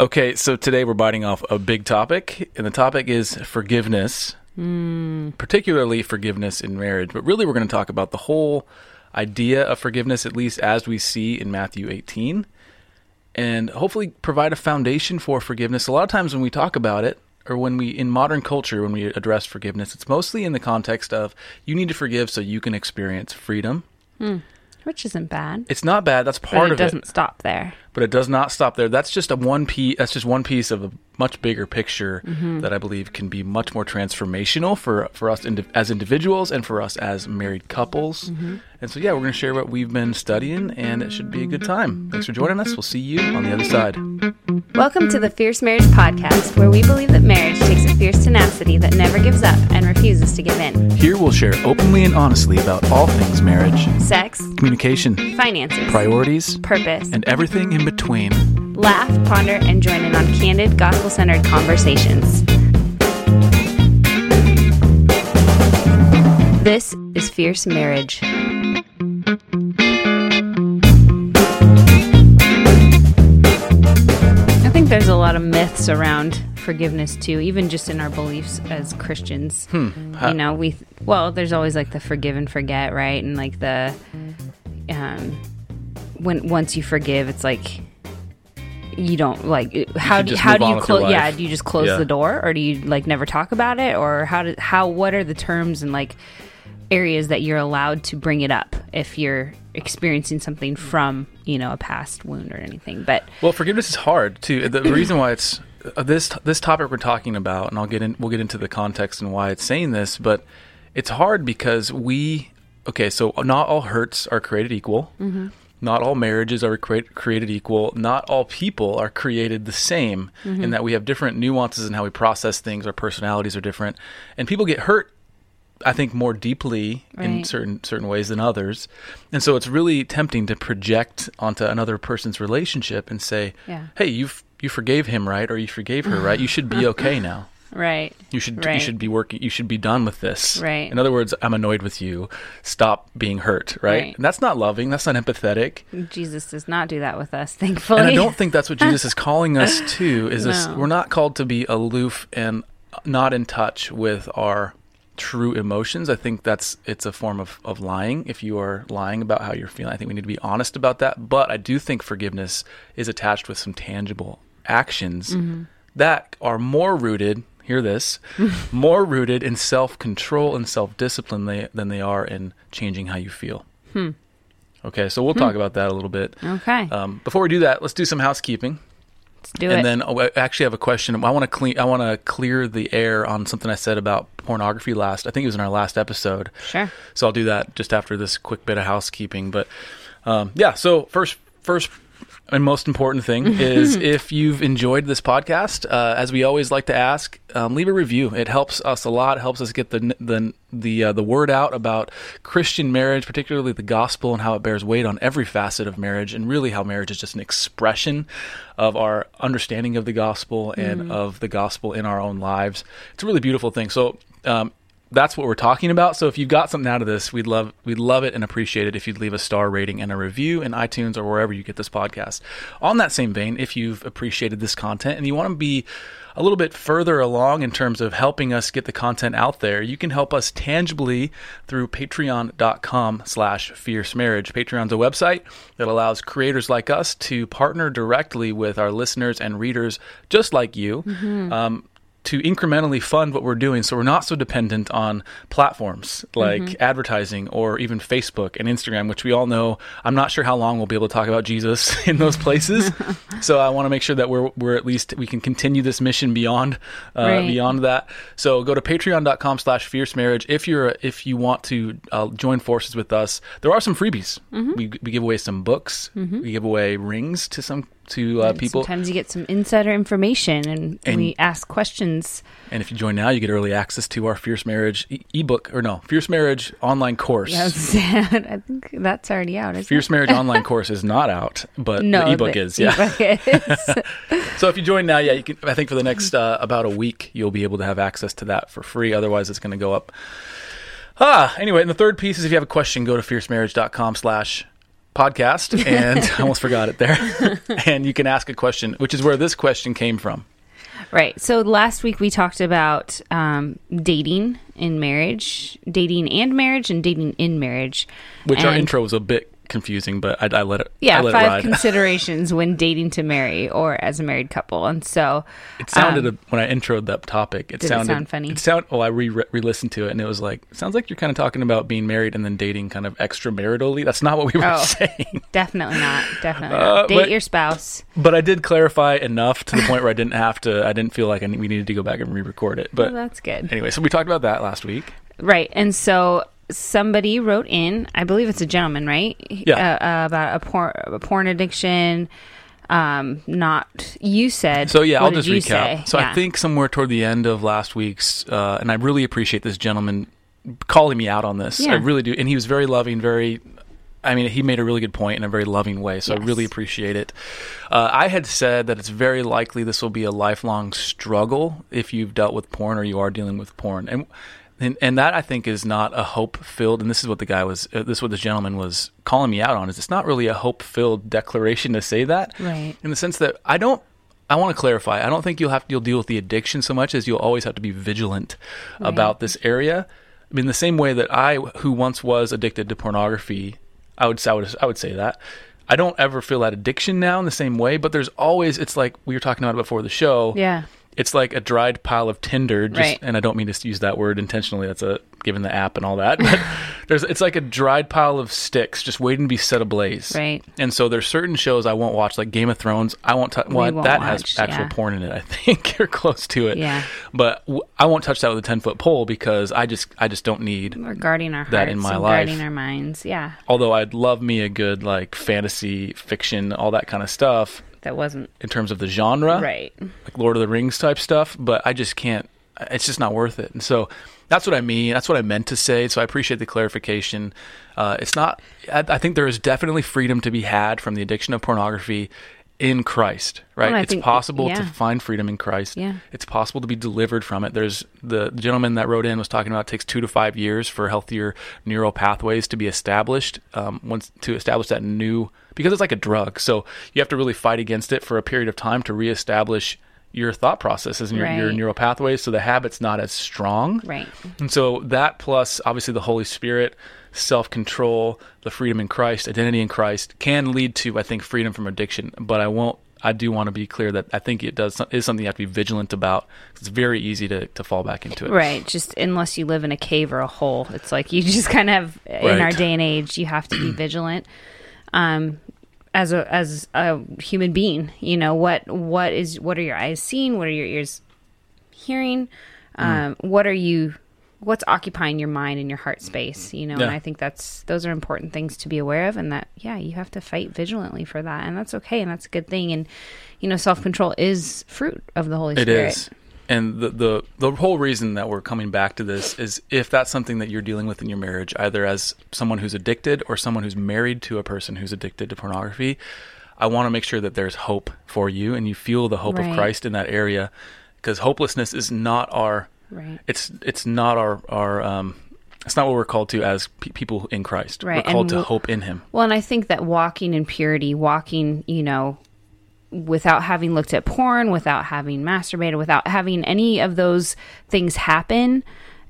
Okay, so today we're biting off a big topic, and the topic is forgiveness, mm. particularly forgiveness in marriage. But really, we're going to talk about the whole idea of forgiveness, at least as we see in Matthew 18, and hopefully provide a foundation for forgiveness. A lot of times when we talk about it, or when we, in modern culture, when we address forgiveness, it's mostly in the context of you need to forgive so you can experience freedom. Mm. Which isn't bad. It's not bad. That's part but it of it. doesn't stop there. But it does not stop there. That's just a one piece. That's just one piece of a much bigger picture mm-hmm. that I believe can be much more transformational for for us indi- as individuals and for us as married couples. Mm-hmm. And so, yeah, we're going to share what we've been studying, and it should be a good time. Thanks for joining us. We'll see you on the other side. Welcome to the Fierce Marriage Podcast, where we believe that marriage takes a fierce tenacity that never gives up and refuses to give in. Here we'll share openly and honestly about all things marriage, sex, communication, finances, priorities, purpose, and everything in between. Laugh, ponder, and join in on candid, gospel centered conversations. This is Fierce Marriage. I think there's a lot of myths around forgiveness too, even just in our beliefs as Christians. Hmm. You know, we well, there's always like the forgive and forget, right? And like the um when once you forgive, it's like you don't like how do how do you close yeah do you just close yeah. the door or do you like never talk about it or how do how what are the terms and like areas that you're allowed to bring it up if you're experiencing something from you know a past wound or anything but well forgiveness is hard too. The reason why it's uh, this this topic we're talking about and I'll get in we'll get into the context and why it's saying this but it's hard because we okay so not all hurts are created equal. Mm-hmm not all marriages are created equal. Not all people are created the same mm-hmm. in that we have different nuances in how we process things. Our personalities are different. And people get hurt I think more deeply right. in certain certain ways than others. And so it's really tempting to project onto another person's relationship and say, yeah. "Hey, you you forgave him, right? Or you forgave her, right? You should be okay now." Right. You should right. you should be working you should be done with this. Right. In other words, I'm annoyed with you. Stop being hurt, right? right. And that's not loving, that's not empathetic. Jesus does not do that with us, thankfully. And I don't think that's what Jesus is calling us to is no. this we're not called to be aloof and not in touch with our true emotions. I think that's it's a form of, of lying if you are lying about how you're feeling. I think we need to be honest about that. But I do think forgiveness is attached with some tangible actions mm-hmm. that are more rooted hear this, more rooted in self control and self discipline than they are in changing how you feel. Hmm. Okay, so we'll hmm. talk about that a little bit. Okay. Um, before we do that, let's do some housekeeping. Let's do and it. And then oh, I actually have a question. I want to clean. I want to clear the air on something I said about pornography last. I think it was in our last episode. Sure. So I'll do that just after this quick bit of housekeeping. But um, yeah. So first, first and most important thing is if you've enjoyed this podcast, uh, as we always like to ask, um, leave a review. It helps us a lot. It helps us get the the the uh, the word out about Christian marriage, particularly the gospel and how it bears weight on every facet of marriage, and really how marriage is just an expression of our understanding of the gospel and mm. of the gospel in our own lives. It's a really beautiful thing. So um, that's what we're talking about. So if you got something out of this, we'd love we'd love it and appreciate it if you'd leave a star rating and a review in iTunes or wherever you get this podcast. On that same vein, if you've appreciated this content and you want to be a little bit further along in terms of helping us get the content out there, you can help us tangibly through patreon.com slash fierce marriage. Patreon's a website that allows creators like us to partner directly with our listeners and readers just like you. Mm-hmm. Um, to incrementally fund what we're doing so we're not so dependent on platforms like mm-hmm. advertising or even Facebook and Instagram, which we all know. I'm not sure how long we'll be able to talk about Jesus in those places. so I want to make sure that we're, we're at least, we can continue this mission beyond, uh, right. beyond that. So go to patreon.com slash fierce marriage. If you're, if you want to uh, join forces with us, there are some freebies. Mm-hmm. We, we give away some books. Mm-hmm. We give away rings to some to uh, people. Sometimes you get some insider information, and, and, we ask questions. And if you join now, you get early access to our Fierce Marriage e- ebook, or no, Fierce Marriage online course. Yes, I think that's already out. Fierce it? Marriage online course is not out, but no, the ebook the is. Yeah. Ebook is. so if you join now, yeah, you can. I think for the next uh, about a week, you'll be able to have access to that for free. Otherwise, it's going to go up. Ah, anyway, and the third piece is if you have a question, go to fiercemarriage.com slash podcast, and I almost forgot it there. and you can ask a question, which is where this question came from. Right. So last week we talked about um, dating in marriage, dating and marriage, and dating in marriage. Which and our intro was a bit confusing, but I, I let it. Yeah, let five it considerations when dating to marry or as a married couple, and so it sounded um, when I introed that topic. It sounded it sound funny. It sound. Well, I re re listened to it, and it was like sounds like you're kind of talking about being married and then dating kind of extramaritally. That's not what we were oh, saying. Definitely not. Definitely uh, not. Date but, your spouse. But I did clarify enough to the point where I didn't have to. I didn't feel like I, we needed to go back and re-record it. But well, that's good. Anyway, so we talked about that last week. Right, and so somebody wrote in, I believe it's a gentleman, right? Yeah. Uh, uh, about a porn, a porn addiction. Um, not you said. So yeah, I'll just recap. Say? So yeah. I think somewhere toward the end of last week's, uh, and I really appreciate this gentleman calling me out on this. Yeah. I really do, and he was very loving, very. I mean, he made a really good point in a very loving way, so yes. I really appreciate it. Uh, I had said that it's very likely this will be a lifelong struggle if you've dealt with porn or you are dealing with porn, and and, and that I think is not a hope filled. And this is what the guy was. Uh, this is what this gentleman was calling me out on. Is it's not really a hope filled declaration to say that. Right. In the sense that I don't. I want to clarify. I don't think you'll have to, you'll deal with the addiction so much as you'll always have to be vigilant right. about this area. I mean, the same way that I, who once was addicted to pornography, I would, I would, I would say that. I don't ever feel that addiction now in the same way, but there's always, it's like we were talking about before the show. Yeah it's like a dried pile of tinder just, right. and i don't mean to use that word intentionally that's a given the app and all that but there's it's like a dried pile of sticks just waiting to be set ablaze. Right. And so there's certain shows i won't watch like game of thrones i won't touch well, that watch, has actual yeah. porn in it i think you're close to it. Yeah. But w- I won't touch that with a 10 foot pole because i just i just don't need we're guarding our hearts that in my life. guarding our minds yeah. Although i'd love me a good like fantasy fiction all that kind of stuff that wasn't in terms of the genre, right? Like Lord of the Rings type stuff. But I just can't. It's just not worth it. And so that's what I mean. That's what I meant to say. So I appreciate the clarification. Uh, it's not. I, I, think there is definitely freedom to be had from the addiction of pornography in Christ. Right? Well, it's think, possible yeah. to find freedom in Christ. Yeah. It's possible to be delivered from it. There's the gentleman that wrote in was talking about it takes two to five years for healthier neural pathways to be established. Um, once to establish that new because it's like a drug. So you have to really fight against it for a period of time to reestablish your thought processes and your, right. your neural pathways so the habit's not as strong. Right. And so that plus obviously the Holy Spirit, self control, the freedom in Christ, identity in Christ can lead to, I think, freedom from addiction. But I won't I do want to be clear that I think it does is something you have to be vigilant about. It's very easy to, to fall back into it. Right. Just unless you live in a cave or a hole, it's like you just kind of right. in our day and age, you have to be vigilant. Um, as a as a human being you know what what is what are your eyes seeing what are your ears hearing mm. um, mm. what are you what's occupying your mind and your heart space you know yeah. and i think that's those are important things to be aware of and that yeah you have to fight vigilantly for that and that's okay and that's a good thing and you know self-control is fruit of the holy spirit it is and the, the the whole reason that we're coming back to this is if that's something that you're dealing with in your marriage, either as someone who's addicted or someone who's married to a person who's addicted to pornography, I want to make sure that there's hope for you and you feel the hope right. of Christ in that area, because hopelessness is not our right. It's it's not our our um, it's not what we're called to as pe- people in Christ. Right. We're called and to hope in Him. Well, and I think that walking in purity, walking, you know, without having looked at porn, without having masturbated, without having any of those things happen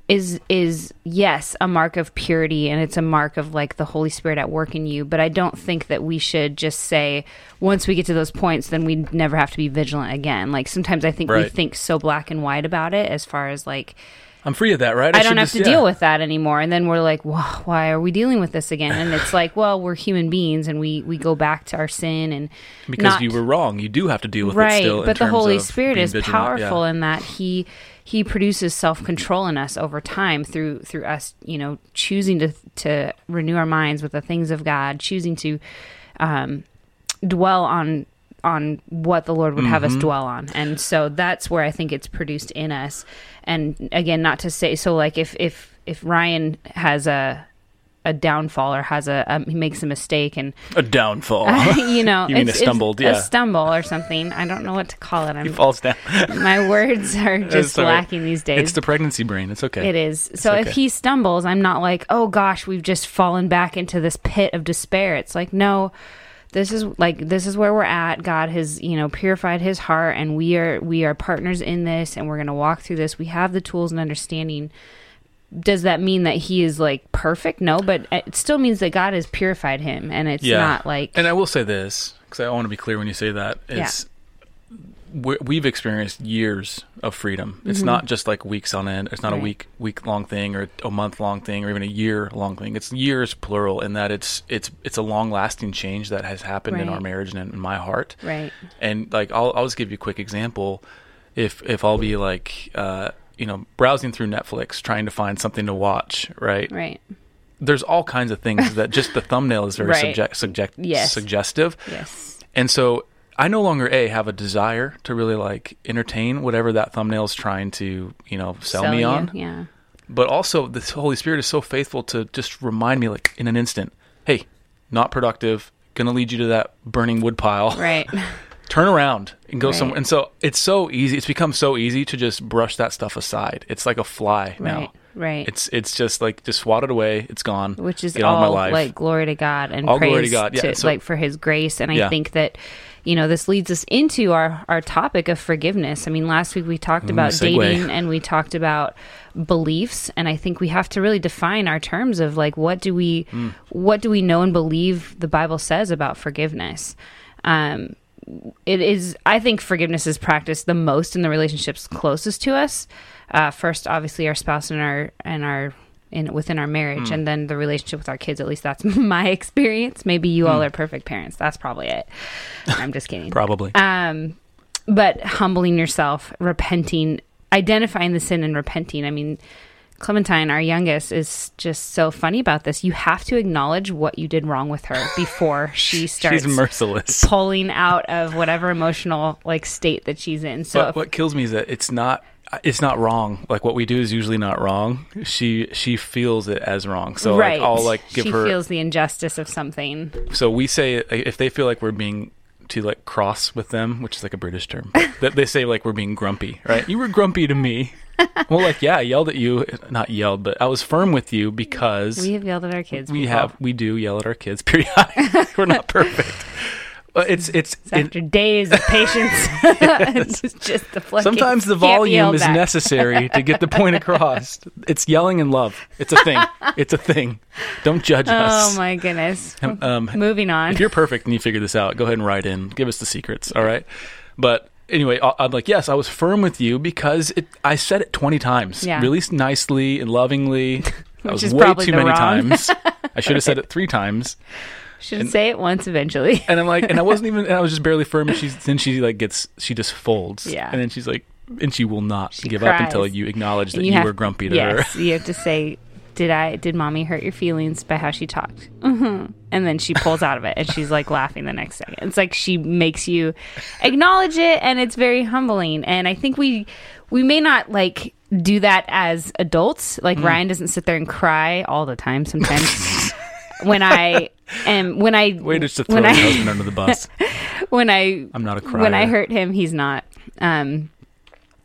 is is yes a mark of purity and it's a mark of like the holy spirit at work in you but i don't think that we should just say once we get to those points then we never have to be vigilant again like sometimes i think right. we think so black and white about it as far as like I'm free of that, right? I, I don't have just, to yeah. deal with that anymore. And then we're like, well, why are we dealing with this again? And it's like, well, we're human beings, and we we go back to our sin and because not, you were wrong, you do have to deal with right, it still. But the Holy Spirit is vigilant. powerful yeah. in that he he produces self control in us over time through through us, you know, choosing to to renew our minds with the things of God, choosing to um, dwell on on what the Lord would have mm-hmm. us dwell on. And so that's where I think it's produced in us. And again, not to say so like if if if Ryan has a a downfall or has a, a he makes a mistake and a downfall. you know, you mean a stumbled? Yeah, a stumble or something. I don't know what to call it. I'm, he falls down. my words are just lacking these days. It's the pregnancy brain. It's okay. It is. It's so okay. if he stumbles, I'm not like, oh gosh, we've just fallen back into this pit of despair. It's like no this is like this is where we're at. God has you know purified his heart and we are we are partners in this and we're going to walk through this. We have the tools and understanding. Does that mean that he is like perfect? No but it still means that god has purified him and it's yeah. not like and i will say this because i want to be clear when you say that. It's yeah we've experienced years of freedom. It's mm-hmm. not just like weeks on end. It's not right. a week week long thing or a month long thing or even a year long thing. It's years plural in that it's it's it's a long lasting change that has happened right. in our marriage and in my heart. Right. And like I'll I'll just give you a quick example. If if I'll be like uh, you know browsing through Netflix trying to find something to watch, right? Right. There's all kinds of things that just the thumbnail is very right. subject, subject yes. suggestive. Yes. And so I no longer a have a desire to really like entertain whatever that thumbnail is trying to you know sell, sell me you. on. Yeah. But also, the Holy Spirit is so faithful to just remind me, like in an instant, hey, not productive. Gonna lead you to that burning wood pile. Right. Turn around and go right. somewhere. And so it's so easy. It's become so easy to just brush that stuff aside. It's like a fly right. now. Right. It's it's just like just swat it away. It's gone. Which is all like glory to God and all praise glory to God. Yeah. To, so, like for His grace. And I yeah. think that you know, this leads us into our, our topic of forgiveness. I mean, last week we talked about dating and we talked about beliefs and I think we have to really define our terms of like what do we mm. what do we know and believe the Bible says about forgiveness. Um, it is I think forgiveness is practiced the most in the relationships closest to us. Uh, first, obviously, our spouse and our and our in within our marriage mm. and then the relationship with our kids at least that's my experience. Maybe you mm. all are perfect parents. That's probably it. I'm just kidding. Probably. Um but humbling yourself repenting identifying the sin and repenting. I mean clementine our youngest is just so funny about this. You have to acknowledge what you did wrong with her before she starts she's merciless. pulling out of whatever emotional like state that she's in. So but if, what kills me is that it's not it's not wrong. Like what we do is usually not wrong. She she feels it as wrong. So right. like I'll like give she her feels the injustice of something. So we say if they feel like we're being to like cross with them, which is like a British term. that they say like we're being grumpy, right? You were grumpy to me. well, like yeah, I yelled at you, not yelled, but I was firm with you because we have yelled at our kids. We before. have, we do yell at our kids periodically. we're not perfect it's it's, it's after it, days of patience. it's just the Sometimes the volume is back. necessary to get the point across. It's yelling in love. It's a thing. It's a thing. Don't judge us. Oh my goodness. Um, um, Moving on. If you're perfect and you figure this out, go ahead and write in. Give us the secrets. All right. But anyway, I'm like, yes, I was firm with you because it, I said it 20 times, yeah. really nicely and lovingly. That was way too many wrong. times. I should have said it three times. Should and, say it once eventually. and I'm like, and I wasn't even, and I was just barely firm. And she's then she like gets, she just folds. Yeah. And then she's like, and she will not she give cries. up until you acknowledge that you, you have, were grumpy to her. yes, her. you have to say, did I, did mommy hurt your feelings by how she talked? Mm-hmm. And then she pulls out of it and she's like laughing the next second. It's like she makes you acknowledge it and it's very humbling. And I think we, we may not like do that as adults. Like mm. Ryan doesn't sit there and cry all the time sometimes. when I am when I just to throw your husband under the bus. when I I'm not a crier. When I hurt him, he's not. Um,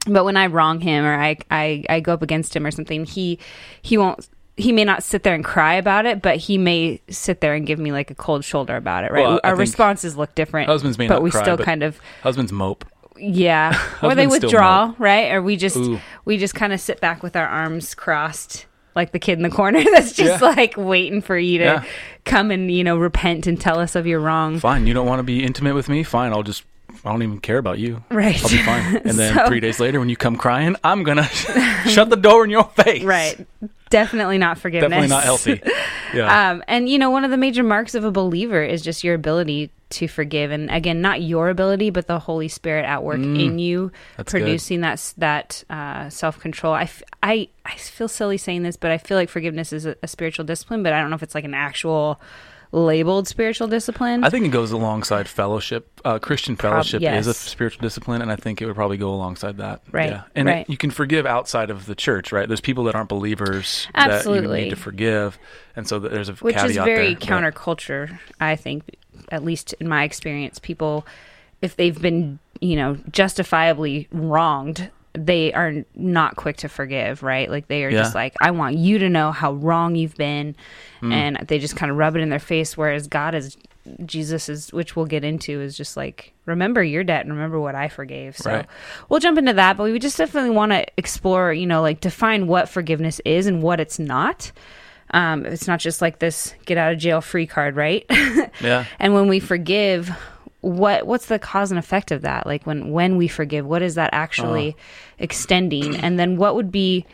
but when I wrong him or I, I I go up against him or something, he he won't. He may not sit there and cry about it, but he may sit there and give me like a cold shoulder about it. Right? Well, Our responses look different. Husbands may but not we cry, still kind of husbands mope. Yeah, or they withdraw, right? Or we just Ooh. we just kind of sit back with our arms crossed like the kid in the corner that's just yeah. like waiting for you to yeah. come and you know repent and tell us of your wrong. Fine, you don't want to be intimate with me. Fine, I'll just I don't even care about you. Right. I'll be fine. And then so, three days later, when you come crying, I'm gonna shut the door in your face. Right. Definitely not forgiveness. Definitely not healthy. Yeah. Um, and you know, one of the major marks of a believer is just your ability to forgive, and again, not your ability, but the Holy Spirit at work mm, in you, producing good. that that uh, self control. I, f- I I feel silly saying this, but I feel like forgiveness is a, a spiritual discipline, but I don't know if it's like an actual labeled spiritual discipline. I think it goes alongside fellowship. Uh, Christian fellowship Prob- yes. is a spiritual discipline, and I think it would probably go alongside that. Right. Yeah. And right. It, you can forgive outside of the church, right? There's people that aren't believers Absolutely. that you need to forgive, and so there's a which is very there, counterculture. I think, at least in my experience, people if they've been you know justifiably wronged they are not quick to forgive, right? Like they are yeah. just like, I want you to know how wrong you've been, mm. and they just kind of rub it in their face. Whereas God is, Jesus is, which we'll get into, is just like, remember your debt and remember what I forgave. So right. we'll jump into that, but we just definitely want to explore, you know, like define what forgiveness is and what it's not. Um, it's not just like this get out of jail free card, right? yeah. And when we forgive, what what's the cause and effect of that like when when we forgive what is that actually uh. extending and then what would be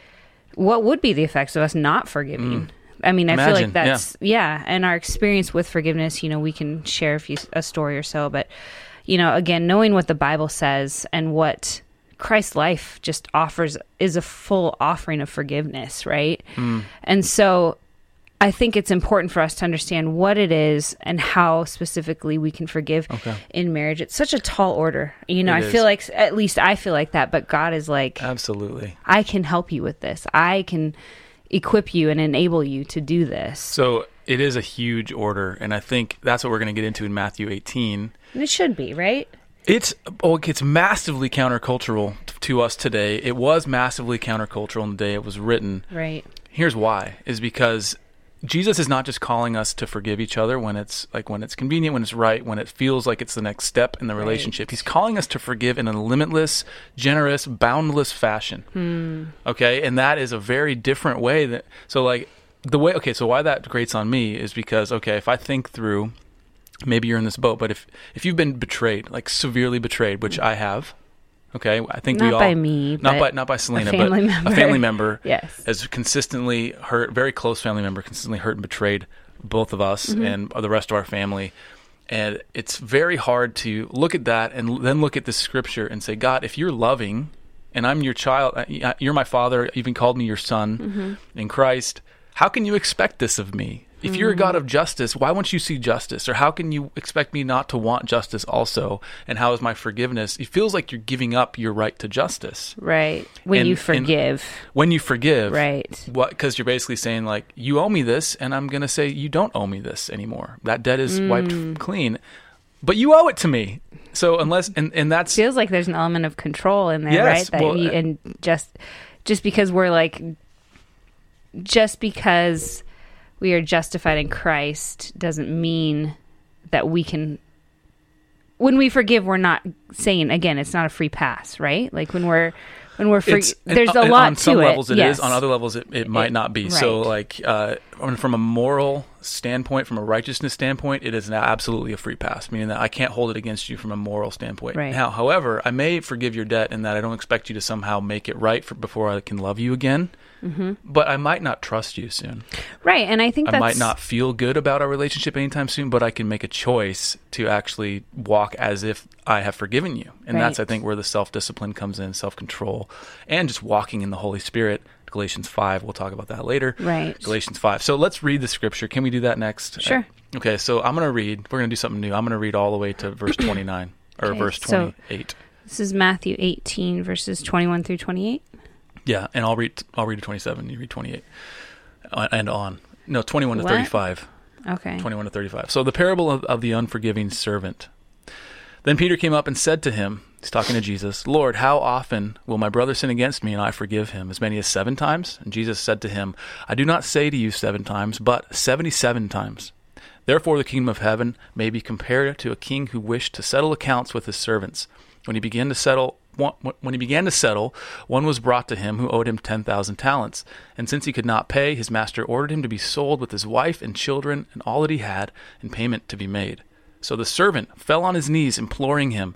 what would be the effects of us not forgiving mm. i mean Imagine, i feel like that's yeah. yeah and our experience with forgiveness you know we can share a story or so but you know again knowing what the bible says and what Christ's life just offers is a full offering of forgiveness, right? Mm. And so I think it's important for us to understand what it is and how specifically we can forgive okay. in marriage. It's such a tall order. You know, it I is. feel like at least I feel like that, but God is like Absolutely. I can help you with this. I can equip you and enable you to do this. So it is a huge order and I think that's what we're going to get into in Matthew 18. And it should be, right? It's oh, it's massively countercultural to us today. It was massively countercultural in the day it was written. Right. Here's why: is because Jesus is not just calling us to forgive each other when it's like when it's convenient, when it's right, when it feels like it's the next step in the relationship. Right. He's calling us to forgive in a limitless, generous, boundless fashion. Hmm. Okay, and that is a very different way that so like the way okay, so why that grates on me is because okay, if I think through maybe you're in this boat, but if if you've been betrayed, like severely betrayed, which I have, Okay, I think not we all by me, not by not by Selena, but member. a family member yes. has consistently hurt, very close family member, consistently hurt and betrayed both of us mm-hmm. and the rest of our family. And it's very hard to look at that and then look at the scripture and say, God, if you're loving, and I'm your child, uh, you're my father, you even called me your son mm-hmm. in Christ. How can you expect this of me? If you're a God of justice, why won't you see justice? Or how can you expect me not to want justice also? And how is my forgiveness? It feels like you're giving up your right to justice. Right. When and, you forgive. When you forgive. Right. What? Because you're basically saying like, you owe me this, and I'm going to say you don't owe me this anymore. That debt is mm. wiped clean, but you owe it to me. So unless and and that's feels like there's an element of control in there, yes, right? That well, you, uh, and just just because we're like, just because we are justified in Christ doesn't mean that we can when we forgive we're not saying again it's not a free pass right like when we're when we're free there's a lot on some to levels it, it yes. is. on other levels it, it might it, not be right. so like uh, from a moral standpoint from a righteousness standpoint it is now absolutely a free pass meaning that i can't hold it against you from a moral standpoint right. now however i may forgive your debt in that i don't expect you to somehow make it right for, before i can love you again Mm-hmm. But I might not trust you soon. Right. And I think I might not feel good about our relationship anytime soon, but I can make a choice to actually walk as if I have forgiven you. And right. that's, I think, where the self discipline comes in, self control, and just walking in the Holy Spirit. Galatians 5, we'll talk about that later. Right. Galatians 5. So let's read the scripture. Can we do that next? Sure. Okay, so I'm going to read, we're going to do something new. I'm going to read all the way to verse 29 or okay, verse 28. So this is Matthew 18, verses 21 through 28. Yeah, and I'll read I'll read to 27, you read 28 uh, and on. No, 21 to what? 35. Okay. 21 to 35. So the parable of, of the unforgiving servant. Then Peter came up and said to him, he's talking to Jesus, Lord, how often will my brother sin against me and I forgive him? As many as seven times? And Jesus said to him, I do not say to you seven times, but 77 times. Therefore the kingdom of heaven may be compared to a king who wished to settle accounts with his servants. When he began to settle when he began to settle, one was brought to him who owed him 10,000 talents. And since he could not pay, his master ordered him to be sold with his wife and children and all that he had, and payment to be made. So the servant fell on his knees, imploring him,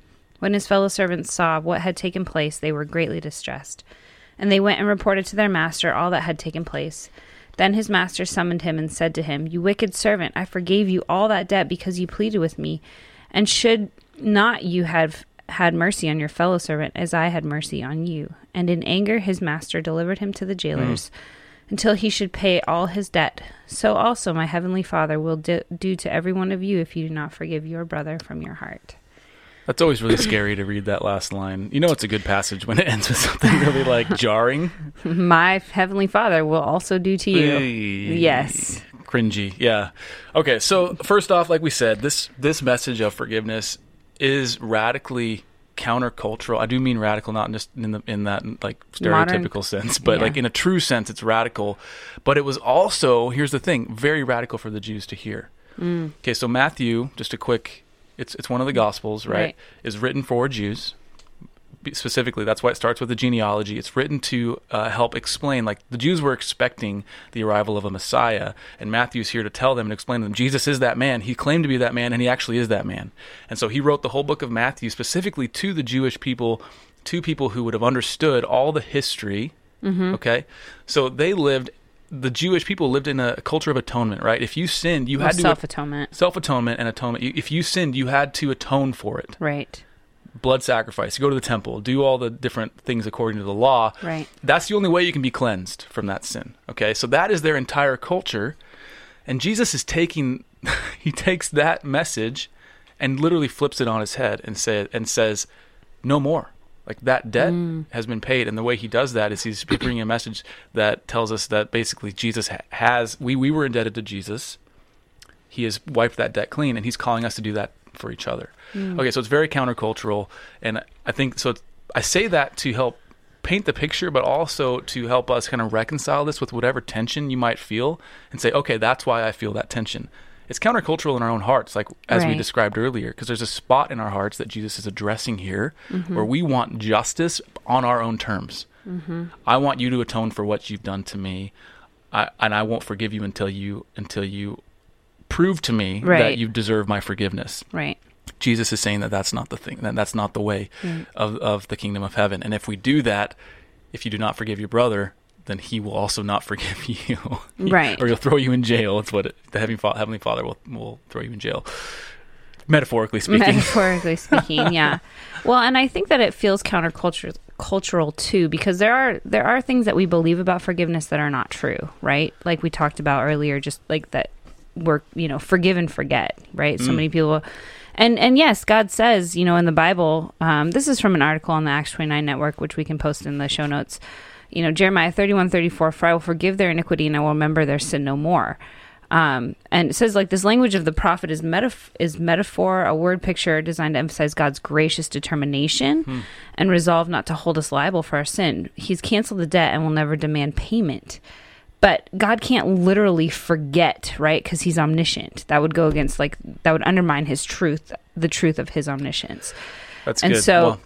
When his fellow servants saw what had taken place, they were greatly distressed. And they went and reported to their master all that had taken place. Then his master summoned him and said to him, You wicked servant, I forgave you all that debt because you pleaded with me. And should not you have had mercy on your fellow servant as I had mercy on you? And in anger his master delivered him to the jailers. Mm until he should pay all his debt. So also my heavenly Father will do, do to every one of you if you do not forgive your brother from your heart. That's always really scary to read that last line. You know, it's a good passage when it ends with something really like jarring. My heavenly Father will also do to you. yes. Cringy. Yeah. Okay. So first off, like we said, this this message of forgiveness is radically countercultural. I do mean radical, not just in the in that like stereotypical Modern, sense, but yeah. like in a true sense, it's radical. But it was also here's the thing, very radical for the Jews to hear. Mm. Okay, so Matthew, just a quick, it's it's one of the Gospels, right? right. Is written for Jews specifically. That's why it starts with the genealogy. It's written to uh, help explain, like the Jews were expecting the arrival of a Messiah, and Matthew's here to tell them and explain to them Jesus is that man. He claimed to be that man, and he actually is that man. And so he wrote the whole book of Matthew specifically to the Jewish people, to people who would have understood all the history. Mm-hmm. Okay, so they lived the Jewish people lived in a culture of atonement, right? If you sinned, you had to self atonement, self atonement, and atonement. If you sinned, you had to atone for it, right? blood sacrifice, go to the temple, do all the different things according to the law. Right. That's the only way you can be cleansed from that sin. Okay? So that is their entire culture. And Jesus is taking he takes that message and literally flips it on his head and say and says no more. Like that debt mm. has been paid, and the way he does that is he's bringing a message that tells us that basically Jesus has we we were indebted to Jesus. He has wiped that debt clean, and he's calling us to do that for each other. Mm. Okay, so it's very countercultural, and I think so. I say that to help paint the picture, but also to help us kind of reconcile this with whatever tension you might feel, and say, okay, that's why I feel that tension. It's countercultural in our own hearts, like as right. we described earlier, because there's a spot in our hearts that Jesus is addressing here, mm-hmm. where we want justice on our own terms. Mm-hmm. I want you to atone for what you've done to me, I, and I won't forgive you until you until you prove to me right. that you deserve my forgiveness. Right. Jesus is saying that that's not the thing, that that's not the way mm. of, of the kingdom of heaven. And if we do that, if you do not forgive your brother, then he will also not forgive you. right. Or he'll throw you in jail. It's what it, the Heavenly Father will, will throw you in jail. Metaphorically speaking. Metaphorically speaking, yeah. Well, and I think that it feels countercultural cultural too because there are there are things that we believe about forgiveness that are not true, right? Like we talked about earlier just like that we're, you know, forgive and forget, right? Mm. So many people and and yes, God says, you know, in the Bible, um, this is from an article on the Acts 29 network, which we can post in the show notes. You know, Jeremiah 31, 34, for I will forgive their iniquity and I will remember their sin no more. Um, and it says like this language of the prophet is metaf- is metaphor, a word picture designed to emphasize God's gracious determination hmm. and resolve not to hold us liable for our sin. He's canceled the debt and will never demand payment. But God can't literally forget, right? Because he's omniscient. That would go against, like, that would undermine his truth, the truth of his omniscience. That's and good. so. Well,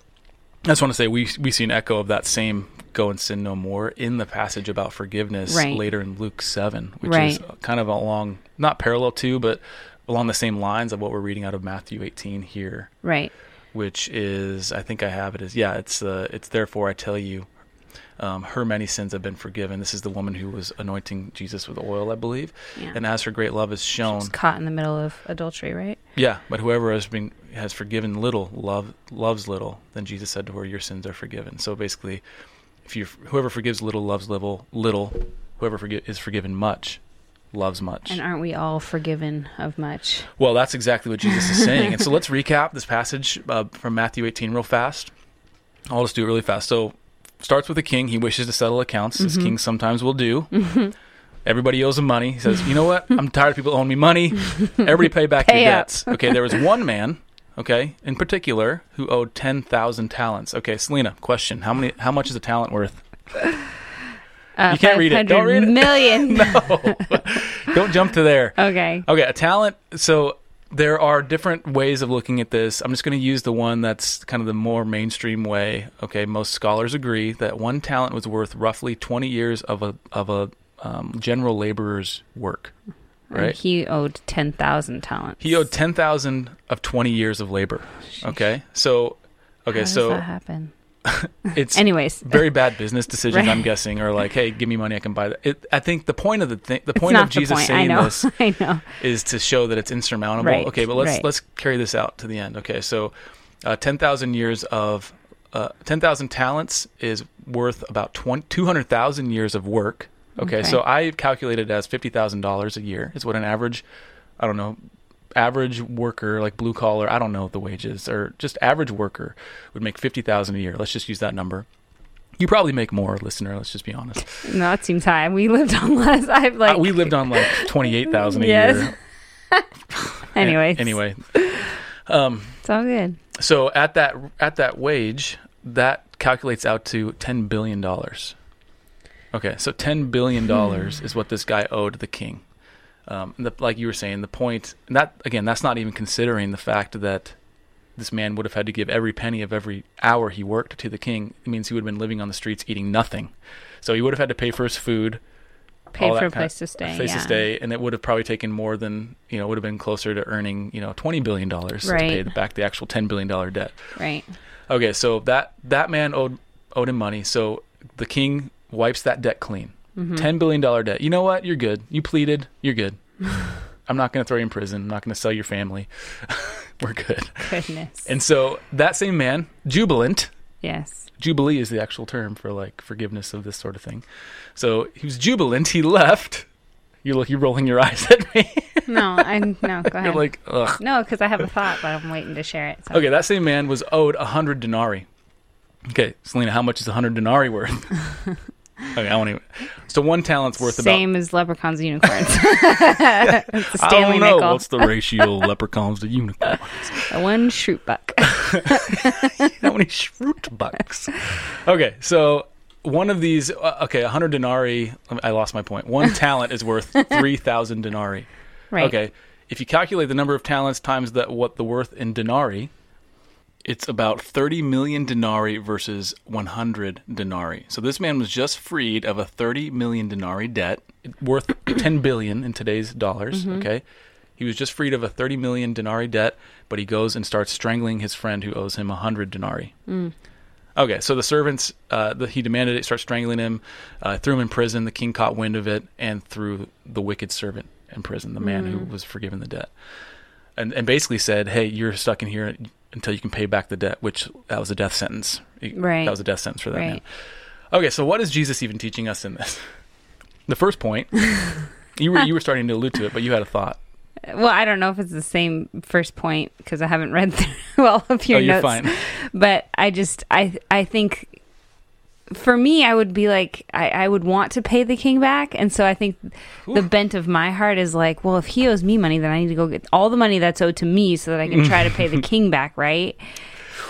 I just want to say we we see an echo of that same go and sin no more in the passage about forgiveness right. later in Luke 7, which right. is kind of along, not parallel to, but along the same lines of what we're reading out of Matthew 18 here. Right. Which is, I think I have it as, yeah, it's, uh, it's therefore I tell you, um, her many sins have been forgiven. This is the woman who was anointing Jesus with oil, I believe. Yeah. And as her great love is shown, She's caught in the middle of adultery, right? Yeah, but whoever has been has forgiven little, love loves little. Then Jesus said to her, "Your sins are forgiven." So basically, if you whoever forgives little loves little, little. Whoever forgi- is forgiven much loves much. And aren't we all forgiven of much? Well, that's exactly what Jesus is saying. and so let's recap this passage uh, from Matthew 18 real fast. I'll just do it really fast. So starts with a king. He wishes to settle accounts, mm-hmm. as kings sometimes will do. Mm-hmm. Everybody owes him money. He says, "You know what? I'm tired of people owing me money. Everybody pay back pay your up. debts." Okay, there was one man, okay, in particular, who owed ten thousand talents. Okay, Selena, question: How many? How much is a talent worth? Uh, you can't read it. Don't read it. Million. no. Don't jump to there. Okay. Okay, a talent. So there are different ways of looking at this. I'm just going to use the one that's kind of the more mainstream way. Okay, most scholars agree that one talent was worth roughly 20 years of a of a um, general laborer's work. Right. And he owed ten thousand talents. He owed ten thousand of twenty years of labor. Okay, so okay, How so happen? it's Anyways, very bad business decisions. Right. I'm guessing, or like, hey, give me money, I can buy that. It, I think the point of the thing, the point of Jesus point. saying I this I know. is to show that it's insurmountable. Right, Okay, but let's right. let's carry this out to the end. Okay, so uh, ten thousand years of uh, ten thousand talents is worth about 20, 200,000 years of work. Okay, Okay. so I calculated as fifty thousand dollars a year is what an average, I don't know, average worker like blue collar. I don't know what the wages or just average worker would make fifty thousand a year. Let's just use that number. You probably make more, listener. Let's just be honest. No, it seems high. We lived on less. I've like Uh, we lived on like twenty eight thousand a Yes. year. Anyways, Anyway, um, it's all good. so at that at that wage, that calculates out to ten billion dollars. Okay, so ten billion dollars is what this guy owed the king. Um, the, like you were saying, the point, and that again, that's not even considering the fact that this man would have had to give every penny of every hour he worked to the king. It means he would have been living on the streets eating nothing. So he would have had to pay for his food, Pay for a place to stay. place yeah. to stay, and it would have probably taken more than you know. Would have been closer to earning you know twenty billion dollars to pay back the actual ten billion dollar debt. Right. Okay, so that that man owed owed him money. So the king wipes that debt clean. Mm-hmm. Ten billion dollar debt. You know what? You're good. You pleaded. You're good. I'm not going to throw you in prison. I'm not going to sell your family. We're good. Goodness. And so that same man, jubilant. yes. Jubilee is the actual term for like forgiveness of this sort of thing. So he was jubilant. He left. You're you're rolling your eyes at me. No, I no. Go you're ahead. like, ugh. no, because I have a thought, but I'm waiting to share it. So. Okay, that same man was owed a hundred denarii. Okay, Selena, how much is a hundred denarii worth? Okay, I want to. So one talent's worth about. Same as leprechauns and unicorns. it's a. Stanley I don't know what's the ratio of leprechauns to unicorns. One Schrute buck. How many Schrute bucks? Okay, so one of these. Uh, okay, a hundred denarii. I lost my point. One talent is worth three thousand denarii. Right. Okay, if you calculate the number of talents times that what the worth in denarii, it's about 30 million denarii versus 100 denarii. So this man was just freed of a 30 million denarii debt worth 10 billion in today's dollars, okay? He was just freed of a 30 million denarii debt, but he goes and starts strangling his friend who owes him 100 denarii. Okay, so the servants, uh, the, he demanded it, start strangling him, uh, threw him in prison. The king caught wind of it and threw the wicked servant in prison, the man who was forgiven the debt, and and basically said, "Hey, you're stuck in here until you can pay back the debt." Which that was a death sentence. Right. That was a death sentence for that man. Okay, so what is Jesus even teaching us in this? The first point, you were you were starting to allude to it, but you had a thought. Well, I don't know if it's the same first point because I haven't read through all of your oh, you're notes. fine. But I just, I, I think for me, I would be like, I, I would want to pay the king back. And so I think the bent of my heart is like, well, if he owes me money, then I need to go get all the money that's owed to me so that I can try to pay the king back, right?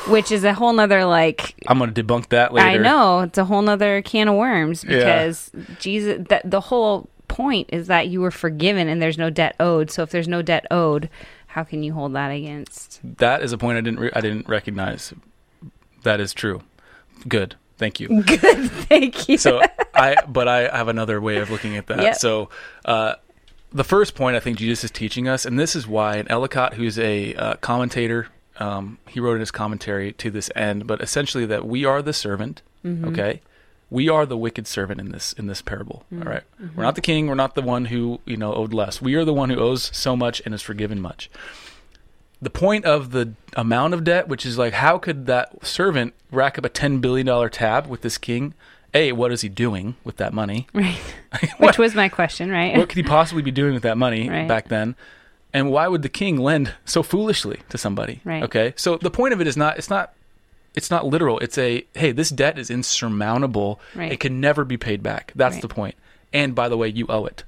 Which is a whole nother, like, I'm going to debunk that later. I know it's a whole nother can of worms Yeah. because Jesus, that the whole point is that you were forgiven and there's no debt owed. So if there's no debt owed, how can you hold that against? That is a point I didn't re- I didn't recognize. That is true. Good. Thank you. Good, thank you. so I, but I have another way of looking at that. Yep. So, uh, the first point I think Jesus is teaching us, and this is why, and Ellicott, who's a uh, commentator, um, he wrote in his commentary to this end, but essentially that we are the servant. Okay, we are the wicked servant in this in this parable. all right? we're not the king. We're not the one who you know owed less. We are the one who owes so much and is forgiven much the point of the amount of debt, which is like, how could that servant rack up a ten billion dollar tab with this king? A, what is he doing with that money? right. Which was my question, right? what could he possibly be doing with that money Right. back then? And why would the king lend so foolishly to somebody? Right. Okay. So the point of it is not it's not it's not literal. It's a hey, this debt is insurmountable. Right. It can never be paid back. That's Right. the point. And by the way, you owe it.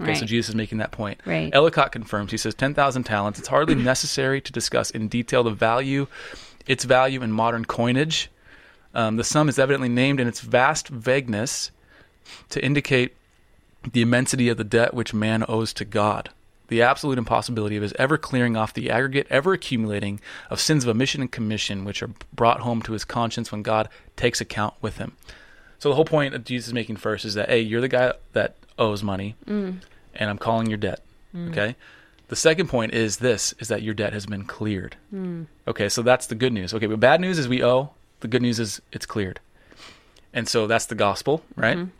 Okay, so Jesus is making that point. Right. Ellicott confirms. He says 10,000 talents. It's hardly necessary to discuss in detail the value, its value in modern coinage. Um, the sum is evidently named in its vast vagueness to indicate the immensity of the debt which man owes to God. The absolute impossibility of his ever clearing off the aggregate, ever accumulating of sins of omission and commission which are brought home to his conscience when God takes account with him. So the whole point that Jesus is making first is that hey, you're the guy that owes money, Mm. and I'm calling your debt. Okay. The second point is this: is that your debt has been cleared. Mm. Okay, so that's the good news. Okay, but bad news is we owe. The good news is it's cleared, and so that's the gospel, right? Mm-hmm.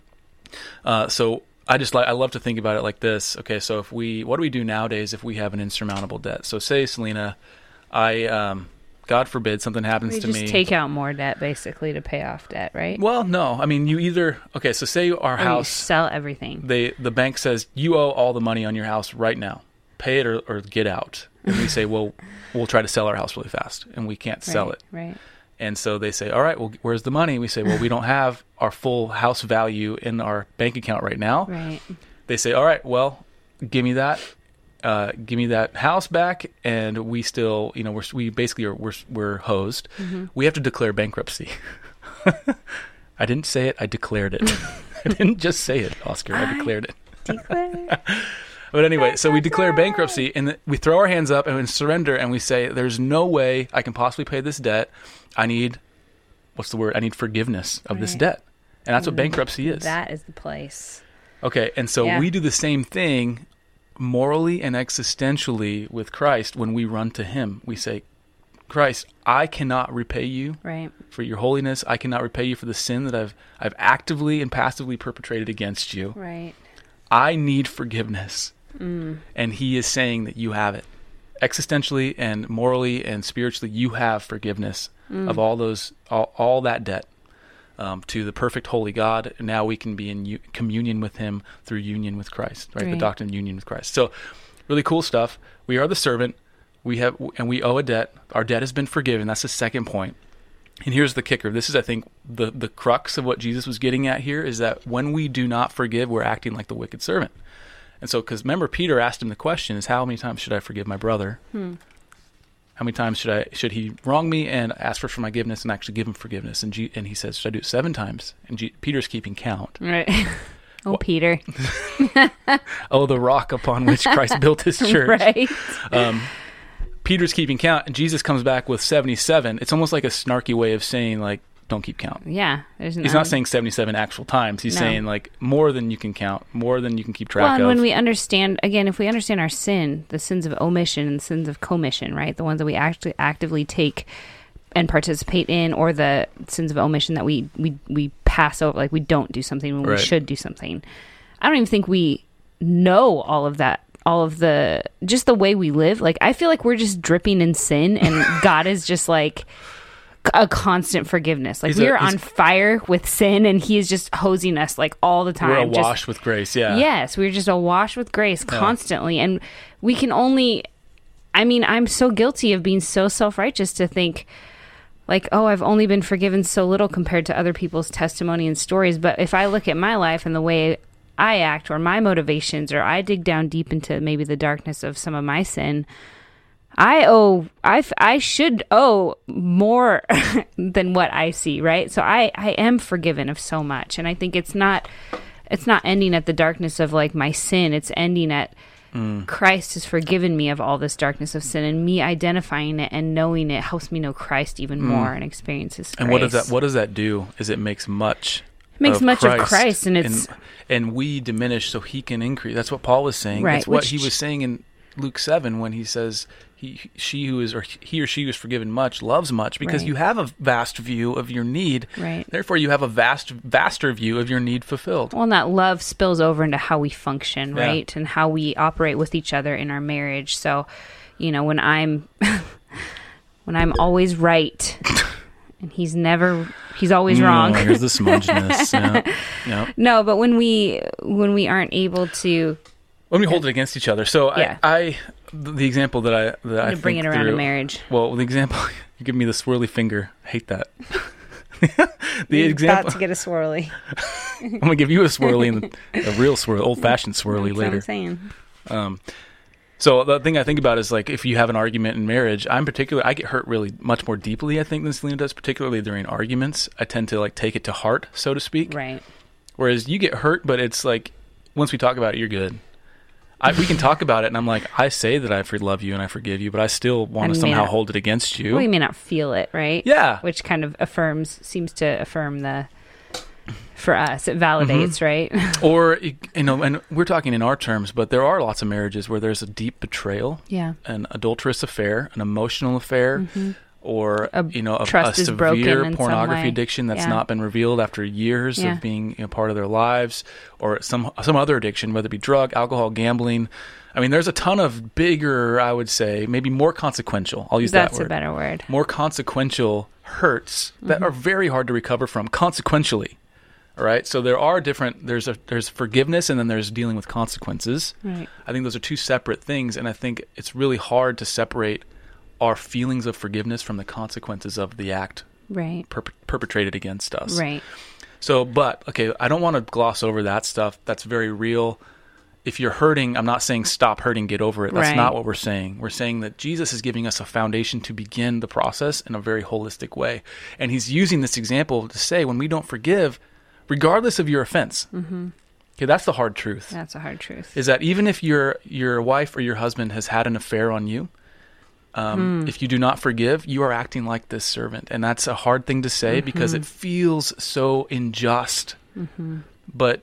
Uh, so I just like I love to think about it like this. Okay, so if we what do we do nowadays if we have an insurmountable debt? So say Selena, I um, God forbid something happens We to just me. take out more debt basically to pay off debt, right? well, no, I mean you either okay. So say our Or you house sell everything. they the bank says you owe all the money on your house right now pay it or, or get out and we say well we'll try to sell our house really fast and we can't sell right, it Right. and so they say all right well where's the money we say well we don't have our full house value in our bank account right now Right. they say all right well give me that uh, give me that house back and we still you know we're we basically are we're, we're hosed Mm-hmm. we have to declare bankruptcy i didn't say it i declared it i didn't just say it oscar i declared it Declare. but anyway, so we declare bankruptcy and we throw our hands up and we surrender and we say, "There's no way I can possibly pay this debt. I need, what's the word? I need forgiveness of this debt." And that's what bankruptcy is. that is the place. Okay, and so Yeah. we do the same thing morally and existentially with Christ when we run to Him. We say, "Christ, I cannot repay you Right. for your holiness. I cannot repay you for the sin that I've I've actively and passively perpetrated against you." Right. I need forgiveness. Mm. And he is saying that you have it. Existentially and morally and spiritually, you have forgiveness mm. of all those, all, all that debt um, to the perfect holy God. And now we can be in u- communion with him through union with Christ, right? The doctrine of union with Christ. So, really cool stuff. We are the servant. We have, and we owe a debt. Our debt has been forgiven. That's the second point. And here's the kicker. This is, I think, the the crux of what Jesus was getting at here is that when we do not forgive, we're acting like the wicked servant. And so, because remember, Peter asked him the question: "Is how many times should I forgive my brother? How many times should I should he wrong me and ask for forgiveness and actually give him forgiveness?" And G, and he says, "Should I do it seven times?" And G, Peter's keeping count. Right. oh, Peter. Oh, the rock upon which Christ built his church. Right. Um, Peter's keeping count, and Jesus comes back with seventy-seven. It's almost like a snarky way of saying, like, "Don't keep count." Yeah. There's He's not saying 77 actual times. He's No. saying like more than you can count, more than you can keep track Well, and of. when we understand, again, if we understand our sin, the sins of omission and sins of commission, right? The ones that we actually actively take and participate in, or the sins of omission that we we we pass over, like we don't do something when Right. we should do something. I don't even think we know all of that. All of the just the way we live, like I feel like we're just dripping in sin, and God is just like a constant forgiveness. Like He's we are on fire with sin, and He is just hosing us like all the time. We're just- awash with grace. Yeah. Yes, we're just awash with grace constantly. And we can only, I mean, I'm so guilty of being so self righteous to think, like, oh, I've only been forgiven so little compared to other people's testimony and stories. But if I look at my life and the way I act or my motivations, or I dig down deep into maybe the darkness of some of my sin, I owe I, I should owe more than what I see, right? So I I am forgiven of so much and I think it's not it's not ending at the darkness of like my sin, it's ending at mm. Christ has forgiven me of all this darkness of sin and me identifying it and knowing it helps me know Christ even mm. more and experience his And what does that what does that do? Is it makes much makes much of Christ, and it's- and, and we diminish so he can increase. That's what Paul was saying. Right, That's what which- he was saying in Luke seven when he says he she who is or he or she who is forgiven much loves much because Right. you have a vast view of your need. Right. Therefore you have a vast vaster view of your need fulfilled. Well, and that love spills over into how we function, Yeah. right? And how we operate with each other in our marriage. So, you know, when I'm when I'm always right and he's never he's always mm, wrong. Oh, here's the smugness. yeah. Yeah. no, but when we when we aren't able to When we hold it against each other. So Yeah. I, I the example that I that I to bring it around through, to marriage. Well, the example you give me the swirly finger. I hate that. the example about to get a swirly. I'm gonna give you a swirly and a real swirly, old fashioned swirly That's what I'm later. saying. Um, so the thing I think about is like if you have an argument in marriage, I'm particular. I get hurt really much more deeply. I think than Selena does, particularly during arguments. I tend to like take it to heart, so to speak. Right. Whereas you get hurt, but it's like once we talk about it, you're good. I, we can talk about it, and I'm like, I say that I love you and I forgive you, but I still want to somehow not- hold it against you. Well, you may not feel it, right? yeah, Which kind of affirms seems to affirm the for us. It validates, mm-hmm. right? or you know, and we're talking in our terms, but there are lots of marriages where there's a deep betrayal, yeah, an adulterous affair, an emotional affair. Mm-hmm. Or a you know a, a severe pornography addiction that's yeah. not been revealed after years yeah. of being you know, part of their lives, or some some other addiction, whether it be drug, alcohol, gambling, I mean, there's a ton of bigger, I would say, maybe more consequential. I'll use That's that word. That's a better word. More consequential hurts mm-hmm. that are very hard to recover from consequentially. All right. So there are different. There's a there's forgiveness and then there's dealing with consequences. Right. I think those are two separate things, and I think it's really hard to separate our feelings of forgiveness from the consequences of the act right per- perpetrated against us. Right. So, but okay, I don't want to gloss over that stuff. That's very real. If you're hurting, I'm not saying stop hurting, get over it. That's right. not what we're saying. We're saying that Jesus is giving us a foundation to begin the process in a very holistic way. And he's using this example to say when we don't forgive, regardless of your offense. Mm-hmm. Okay, that's the hard truth. That's a hard truth. Is that even if your your wife or your husband has had an affair on you, um, mm. if you do not forgive, you are acting like this servant, and that's a hard thing to say mm-hmm. because it feels so unjust. Mm-hmm. But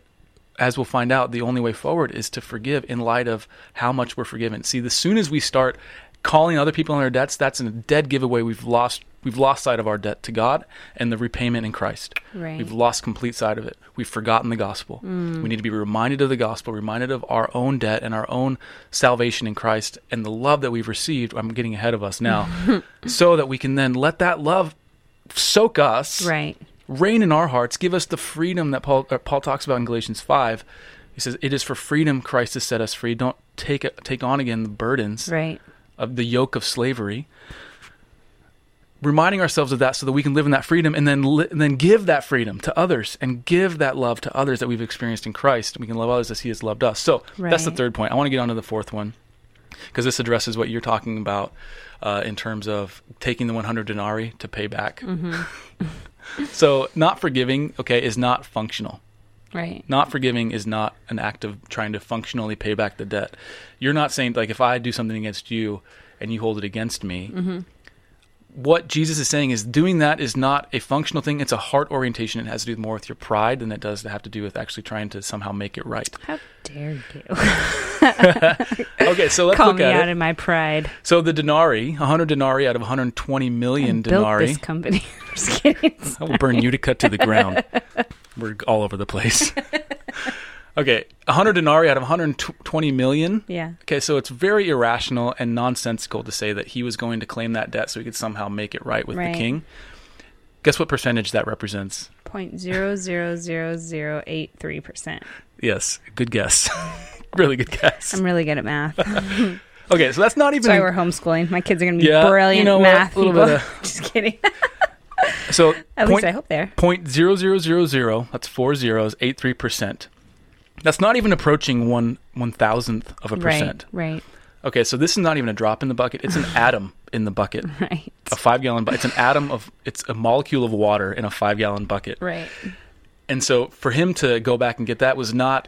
as we'll find out, the only way forward is to forgive in light of how much we're forgiven. See, as soon as we start calling other people on their debts, that's a dead giveaway. We've lost we've lost sight of our debt to God and the repayment in Christ. Right. We've lost complete sight of it. We've forgotten the gospel. Mm. We need to be reminded of the gospel, reminded of our own debt and our own salvation in Christ and the love that we've received. I'm getting ahead of us now, so that we can then let that love soak us. Right. Reign in our hearts, give us the freedom that Paul uh, Paul talks about in Galatians 5. He says, "It is for freedom Christ has set us free. Don't take take on again the burdens right. Of the yoke of slavery." reminding ourselves of that so that we can live in that freedom and then li- and then give that freedom to others and give that love to others that we've experienced in Christ. We can love others as He has loved us. So right. that's the third point. I want to get on to the fourth one because this addresses what you're talking about uh, in terms of taking the 100 denarii to pay back. Mm-hmm. so not forgiving, okay, is not functional. Right. Not forgiving is not an act of trying to functionally pay back the debt. You're not saying like if I do something against you and you hold it against me. Mm-hmm what Jesus is saying is doing that is not a functional thing. It's a heart orientation. It has to do more with your pride than it does to have to do with actually trying to somehow make it right. How dare you? okay, so let's Call look me at out it. of my pride. So the denarii, 100 denarii out of 120 million I denarii. Built this company. Just kidding. I will burn Utica to the ground. We're all over the place. Okay, 100 denarii out of 120 million. Yeah. Okay, so it's very irrational and nonsensical to say that he was going to claim that debt so he could somehow make it right with right. the king. Guess what percentage that represents? Point zero zero zero zero eight three percent. Yes, good guess. really good guess. I'm really good at math. okay, so that's not even. Sorry, we're homeschooling. My kids are going to be yeah, brilliant you know math people. Of... Just kidding. so at point, least I hope they're point zero zero zero zero. That's four zeros, eight three percent. That's not even approaching one one thousandth of a percent. Right. Right. Okay, so this is not even a drop in the bucket. It's an atom in the bucket. Right. A five gallon. Bu- it's an atom of. It's a molecule of water in a five gallon bucket. Right. And so for him to go back and get that was not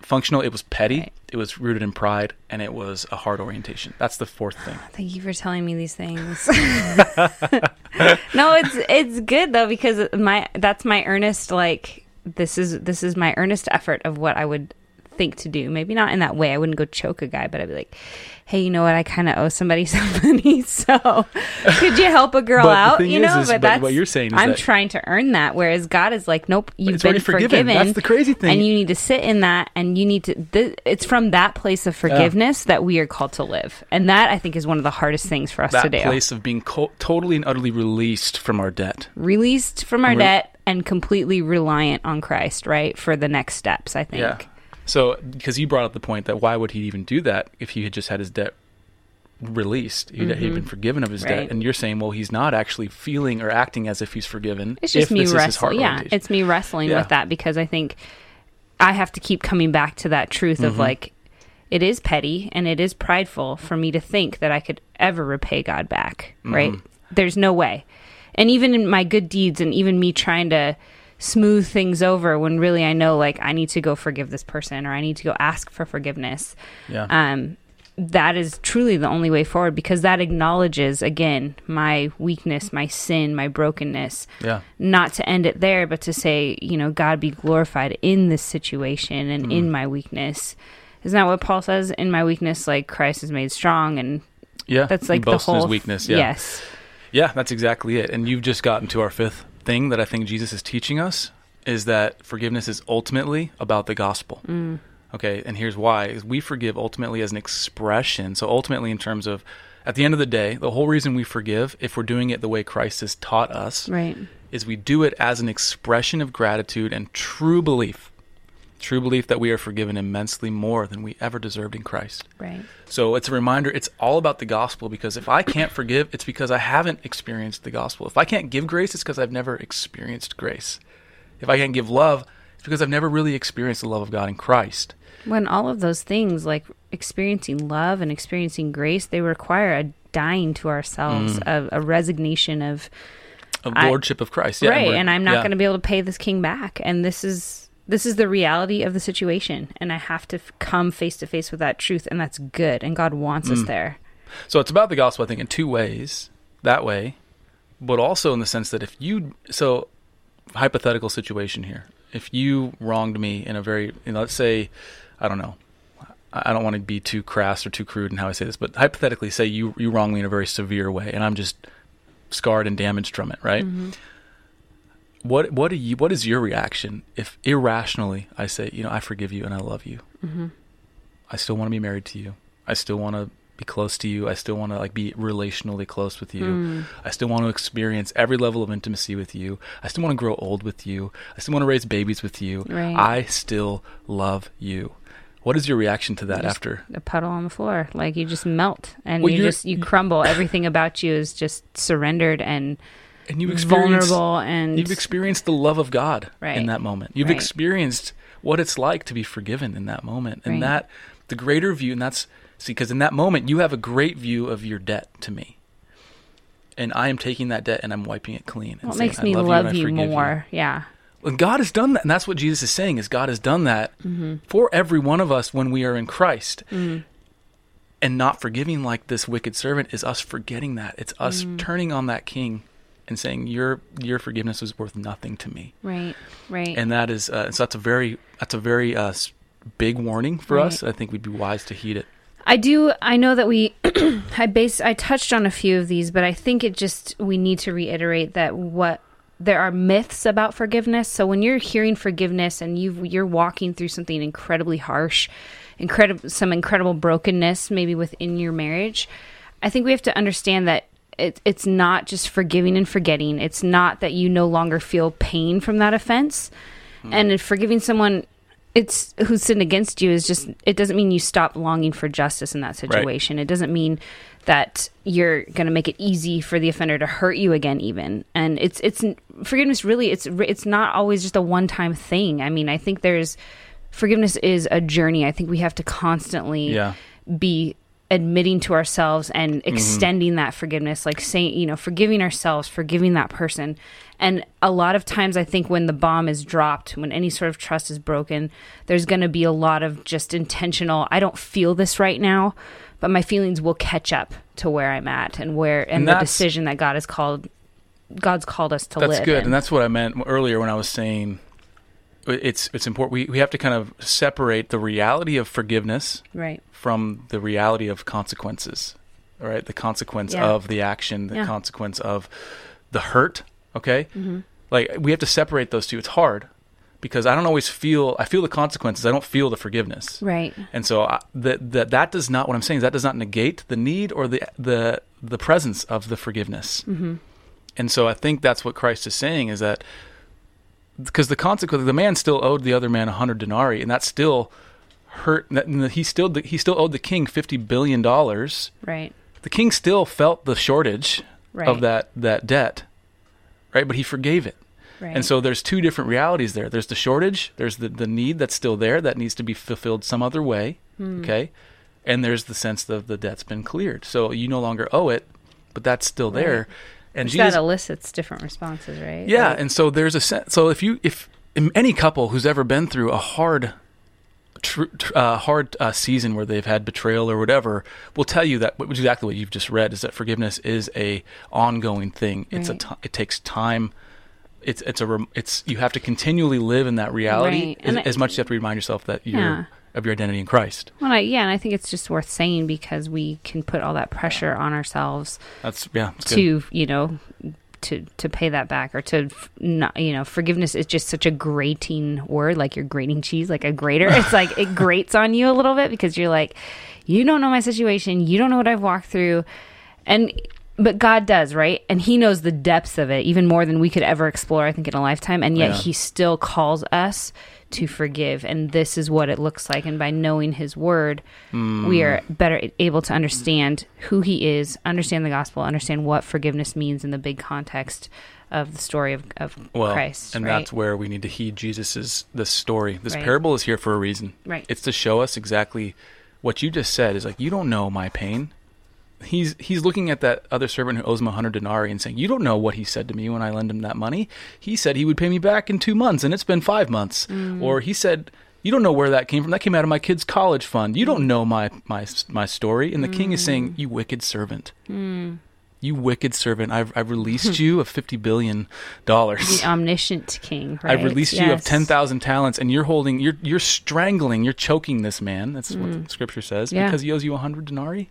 functional. It was petty. Right. It was rooted in pride, and it was a hard orientation. That's the fourth thing. Thank you for telling me these things. no, it's it's good though because my that's my earnest like this is this is my earnest effort of what I would think to do. Maybe not in that way. I wouldn't go choke a guy, but I'd be like, "Hey, you know what? I kind of owe somebody some money, so could you help a girl out? You know." Is, but, that's what you're saying. I'm that, trying to earn that, whereas God is like, "Nope, you've been forgiven. forgiven. That's the crazy thing, and you need to sit in that, and you need to. Th- it's from that place of forgiveness yeah. that we are called to live, and that I think is one of the hardest things for us that to do. Place of being co- totally and utterly released from our debt, released from our debt, and completely reliant on Christ, right, for the next steps. I think. Yeah. So, because you brought up the point that why would he even do that if he had just had his debt released? He'd, mm-hmm. he'd been forgiven of his right. debt, and you're saying, well, he's not actually feeling or acting as if he's forgiven. It's just me wrestling. Yeah, it's me wrestling yeah. with that because I think I have to keep coming back to that truth mm-hmm. of like it is petty and it is prideful for me to think that I could ever repay God back. Right? Mm-hmm. There's no way. And even in my good deeds, and even me trying to smooth things over when really I know like I need to go forgive this person or I need to go ask for forgiveness. Yeah. Um that is truly the only way forward because that acknowledges again my weakness, my sin, my brokenness. Yeah. Not to end it there, but to say, you know, God be glorified in this situation and mm. in my weakness. Isn't that what Paul says? In my weakness, like Christ is made strong, and yeah, that's like the whole weakness. Yeah. Yes. Yeah, that's exactly it. And you've just gotten to our fifth thing that I think Jesus is teaching us is that forgiveness is ultimately about the gospel. Mm. Okay, and here's why: is we forgive ultimately as an expression. So ultimately, in terms of, at the end of the day, the whole reason we forgive, if we're doing it the way Christ has taught us, right, is we do it as an expression of gratitude and true belief, true belief that we are forgiven immensely more than we ever deserved in Christ. Right. So it's a reminder. It's all about the gospel because if I can't forgive, it's because I haven't experienced the gospel. If I can't give grace, it's because I've never experienced grace. If I can't give love, it's because I've never really experienced the love of God in Christ. When all of those things, like experiencing love and experiencing grace, they require a dying to ourselves, mm. a, a, resignation of of lordship I, of Christ, yeah, right? And, and I'm not yeah. going to be able to pay this king back, and this is this is the reality of the situation, and I have to f- come face to face with that truth, and that's good, and God wants mm. us there. So it's about the gospel, I think, in two ways. That way, but also in the sense that if you so hypothetical situation here. If you wronged me in a very, you know, let's say, I don't know, I don't want to be too crass or too crude in how I say this, but hypothetically, say you you wrong me in a very severe way, and I'm just scarred and damaged from it, right? Mm-hmm. What what do you what is your reaction if irrationally I say, you know, I forgive you and I love you, mm-hmm. I still want to be married to you, I still want to be close to you. I still want to like be relationally close with you. Mm. I still want to experience every level of intimacy with you. I still want to grow old with you. I still want to raise babies with you. Right. I still love you. What is your reaction to that after a puddle on the floor? Like you just melt and well, you just you crumble. Everything about you is just surrendered and and you've experienced vulnerable and you've experienced the love of God right. in that moment. You've right. experienced what it's like to be forgiven in that moment, and right. that the greater view, and that's See, because in that moment, you have a great view of your debt to me. And I am taking that debt and I'm wiping it clean. Well, it saying, makes me love, love you, you more. You. Yeah. And God has done that. And that's what Jesus is saying is God has done that mm-hmm. for every one of us when we are in Christ. Mm-hmm. And not forgiving like this wicked servant is us forgetting that. It's us mm-hmm. turning on that king and saying your your forgiveness was worth nothing to me. Right. Right. And that is uh, so that's a very that's a very uh, big warning for right. us. I think we'd be wise to heed it. I do. I know that we, I base, I touched on a few of these, but I think it just we need to reiterate that what there are myths about forgiveness. So when you're hearing forgiveness and you you're walking through something incredibly harsh, incredible some incredible brokenness maybe within your marriage, I think we have to understand that it, it's not just forgiving and forgetting. It's not that you no longer feel pain from that offense. Mm. And forgiving someone it's who sinned against you is just it doesn't mean you stop longing for justice in that situation. Right. It doesn't mean that you're going to make it easy for the offender to hurt you again even. And it's it's forgiveness really it's it's not always just a one-time thing. I mean, I think there's forgiveness is a journey. I think we have to constantly yeah. be admitting to ourselves and mm-hmm. extending mm-hmm. that forgiveness like saying you know forgiving ourselves forgiving that person and a lot of times i think when the bomb is dropped when any sort of trust is broken there's going to be a lot of just intentional i don't feel this right now but my feelings will catch up to where i'm at and where and, and the decision that god has called god's called us to that's live that's good in. and that's what i meant earlier when i was saying it's it's important. We we have to kind of separate the reality of forgiveness right. from the reality of consequences. Right, the consequence yeah. of the action, the yeah. consequence of the hurt. Okay, mm-hmm. like we have to separate those two. It's hard because I don't always feel. I feel the consequences. I don't feel the forgiveness. Right. And so that that that does not. What I'm saying is that does not negate the need or the the the presence of the forgiveness. Mm-hmm. And so I think that's what Christ is saying is that because the consequence, the man still owed the other man a hundred denarii, and that still hurt. He still he still owed the king fifty billion dollars. Right. The king still felt the shortage right. of that that debt, right? But he forgave it. Right. And so there's two different realities there. There's the shortage. There's the the need that's still there that needs to be fulfilled some other way. Hmm. Okay. And there's the sense that the debt's been cleared. So you no longer owe it, but that's still right. there and Jesus, that elicits different responses, right? Yeah, like, and so there's a sense. So if you if any couple who's ever been through a hard tr- tr- uh, hard uh, season where they've had betrayal or whatever will tell you that exactly what you've just read is that forgiveness is a ongoing thing. It's right. a t- it takes time. It's it's a it's you have to continually live in that reality right. as, I, as, much as you have to remind yourself that you're yeah. Of your identity in Christ. Well, I, yeah, and I think it's just worth saying because we can put all that pressure on ourselves. That's yeah. to good. you know to to pay that back or to not you know forgiveness is just such a grating word like you're grating cheese like a grater it's like it grates on you a little bit because you're like you don't know my situation you don't know what i've walked through and but god does right and he knows the depths of it even more than we could ever explore i think in a lifetime and yet yeah. he still calls us to forgive. And this is what it looks like. And by knowing his word, mm. we are better able to understand who he is, understand the gospel, understand what forgiveness means in the big context of the story of, of well, Christ. And right? that's where we need to heed Jesus's this story. This right. parable is here for a reason. Right. It's to show us exactly what you just said is like you don't know my pain he's he's looking at that other servant who owes him a hundred denarii and saying, "You don't know what he said to me when I lend him that money. He said he would pay me back in two months, and it's been five months." Mm. Or he said, "You don't know where that came from. That came out of my kid's college fund. You don't know my my my story." And the mm. king is saying, mm. "You wicked servant." Mm. You wicked servant! I've I've released you of fifty billion dollars. The omniscient king. Right? I've released yes. you of ten thousand talents, and you're holding, you're you're strangling, you're choking this man. That's what mm. Scripture says yeah. because he owes you a hundred denarii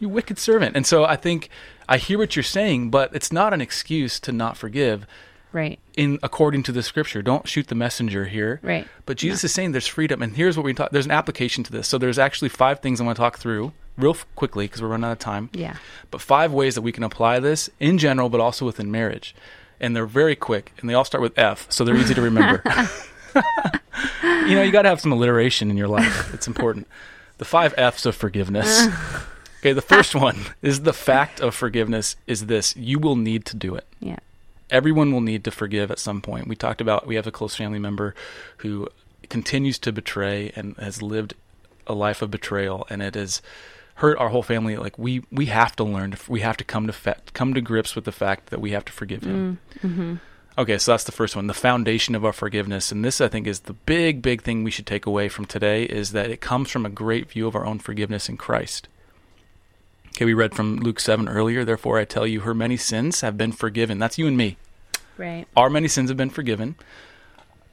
you wicked servant. And so I think I hear what you're saying, but it's not an excuse to not forgive. Right. In according to the scripture, don't shoot the messenger here. Right. But Jesus is saying there's freedom, and here's what we talk. There's an application to this. So there's actually five things I want to talk through real quickly because we're running out of time. Yeah. But five ways that we can apply this in general, but also within marriage, and they're very quick, and they all start with F, so they're easy to remember. you know, you got to have some alliteration in your life. It's important. The five F's of forgiveness. Okay, the first one is the fact of forgiveness is this you will need to do it. Yeah. Everyone will need to forgive at some point. We talked about we have a close family member who continues to betray and has lived a life of betrayal and it has hurt our whole family like we we have to learn to, we have to come to fe- come to grips with the fact that we have to forgive him. Mm, mm-hmm. Okay, so that's the first one, the foundation of our forgiveness. And this I think is the big big thing we should take away from today is that it comes from a great view of our own forgiveness in Christ. Okay, we read from Luke 7 earlier. Therefore, I tell you, her many sins have been forgiven. That's you and me. Right. Our many sins have been forgiven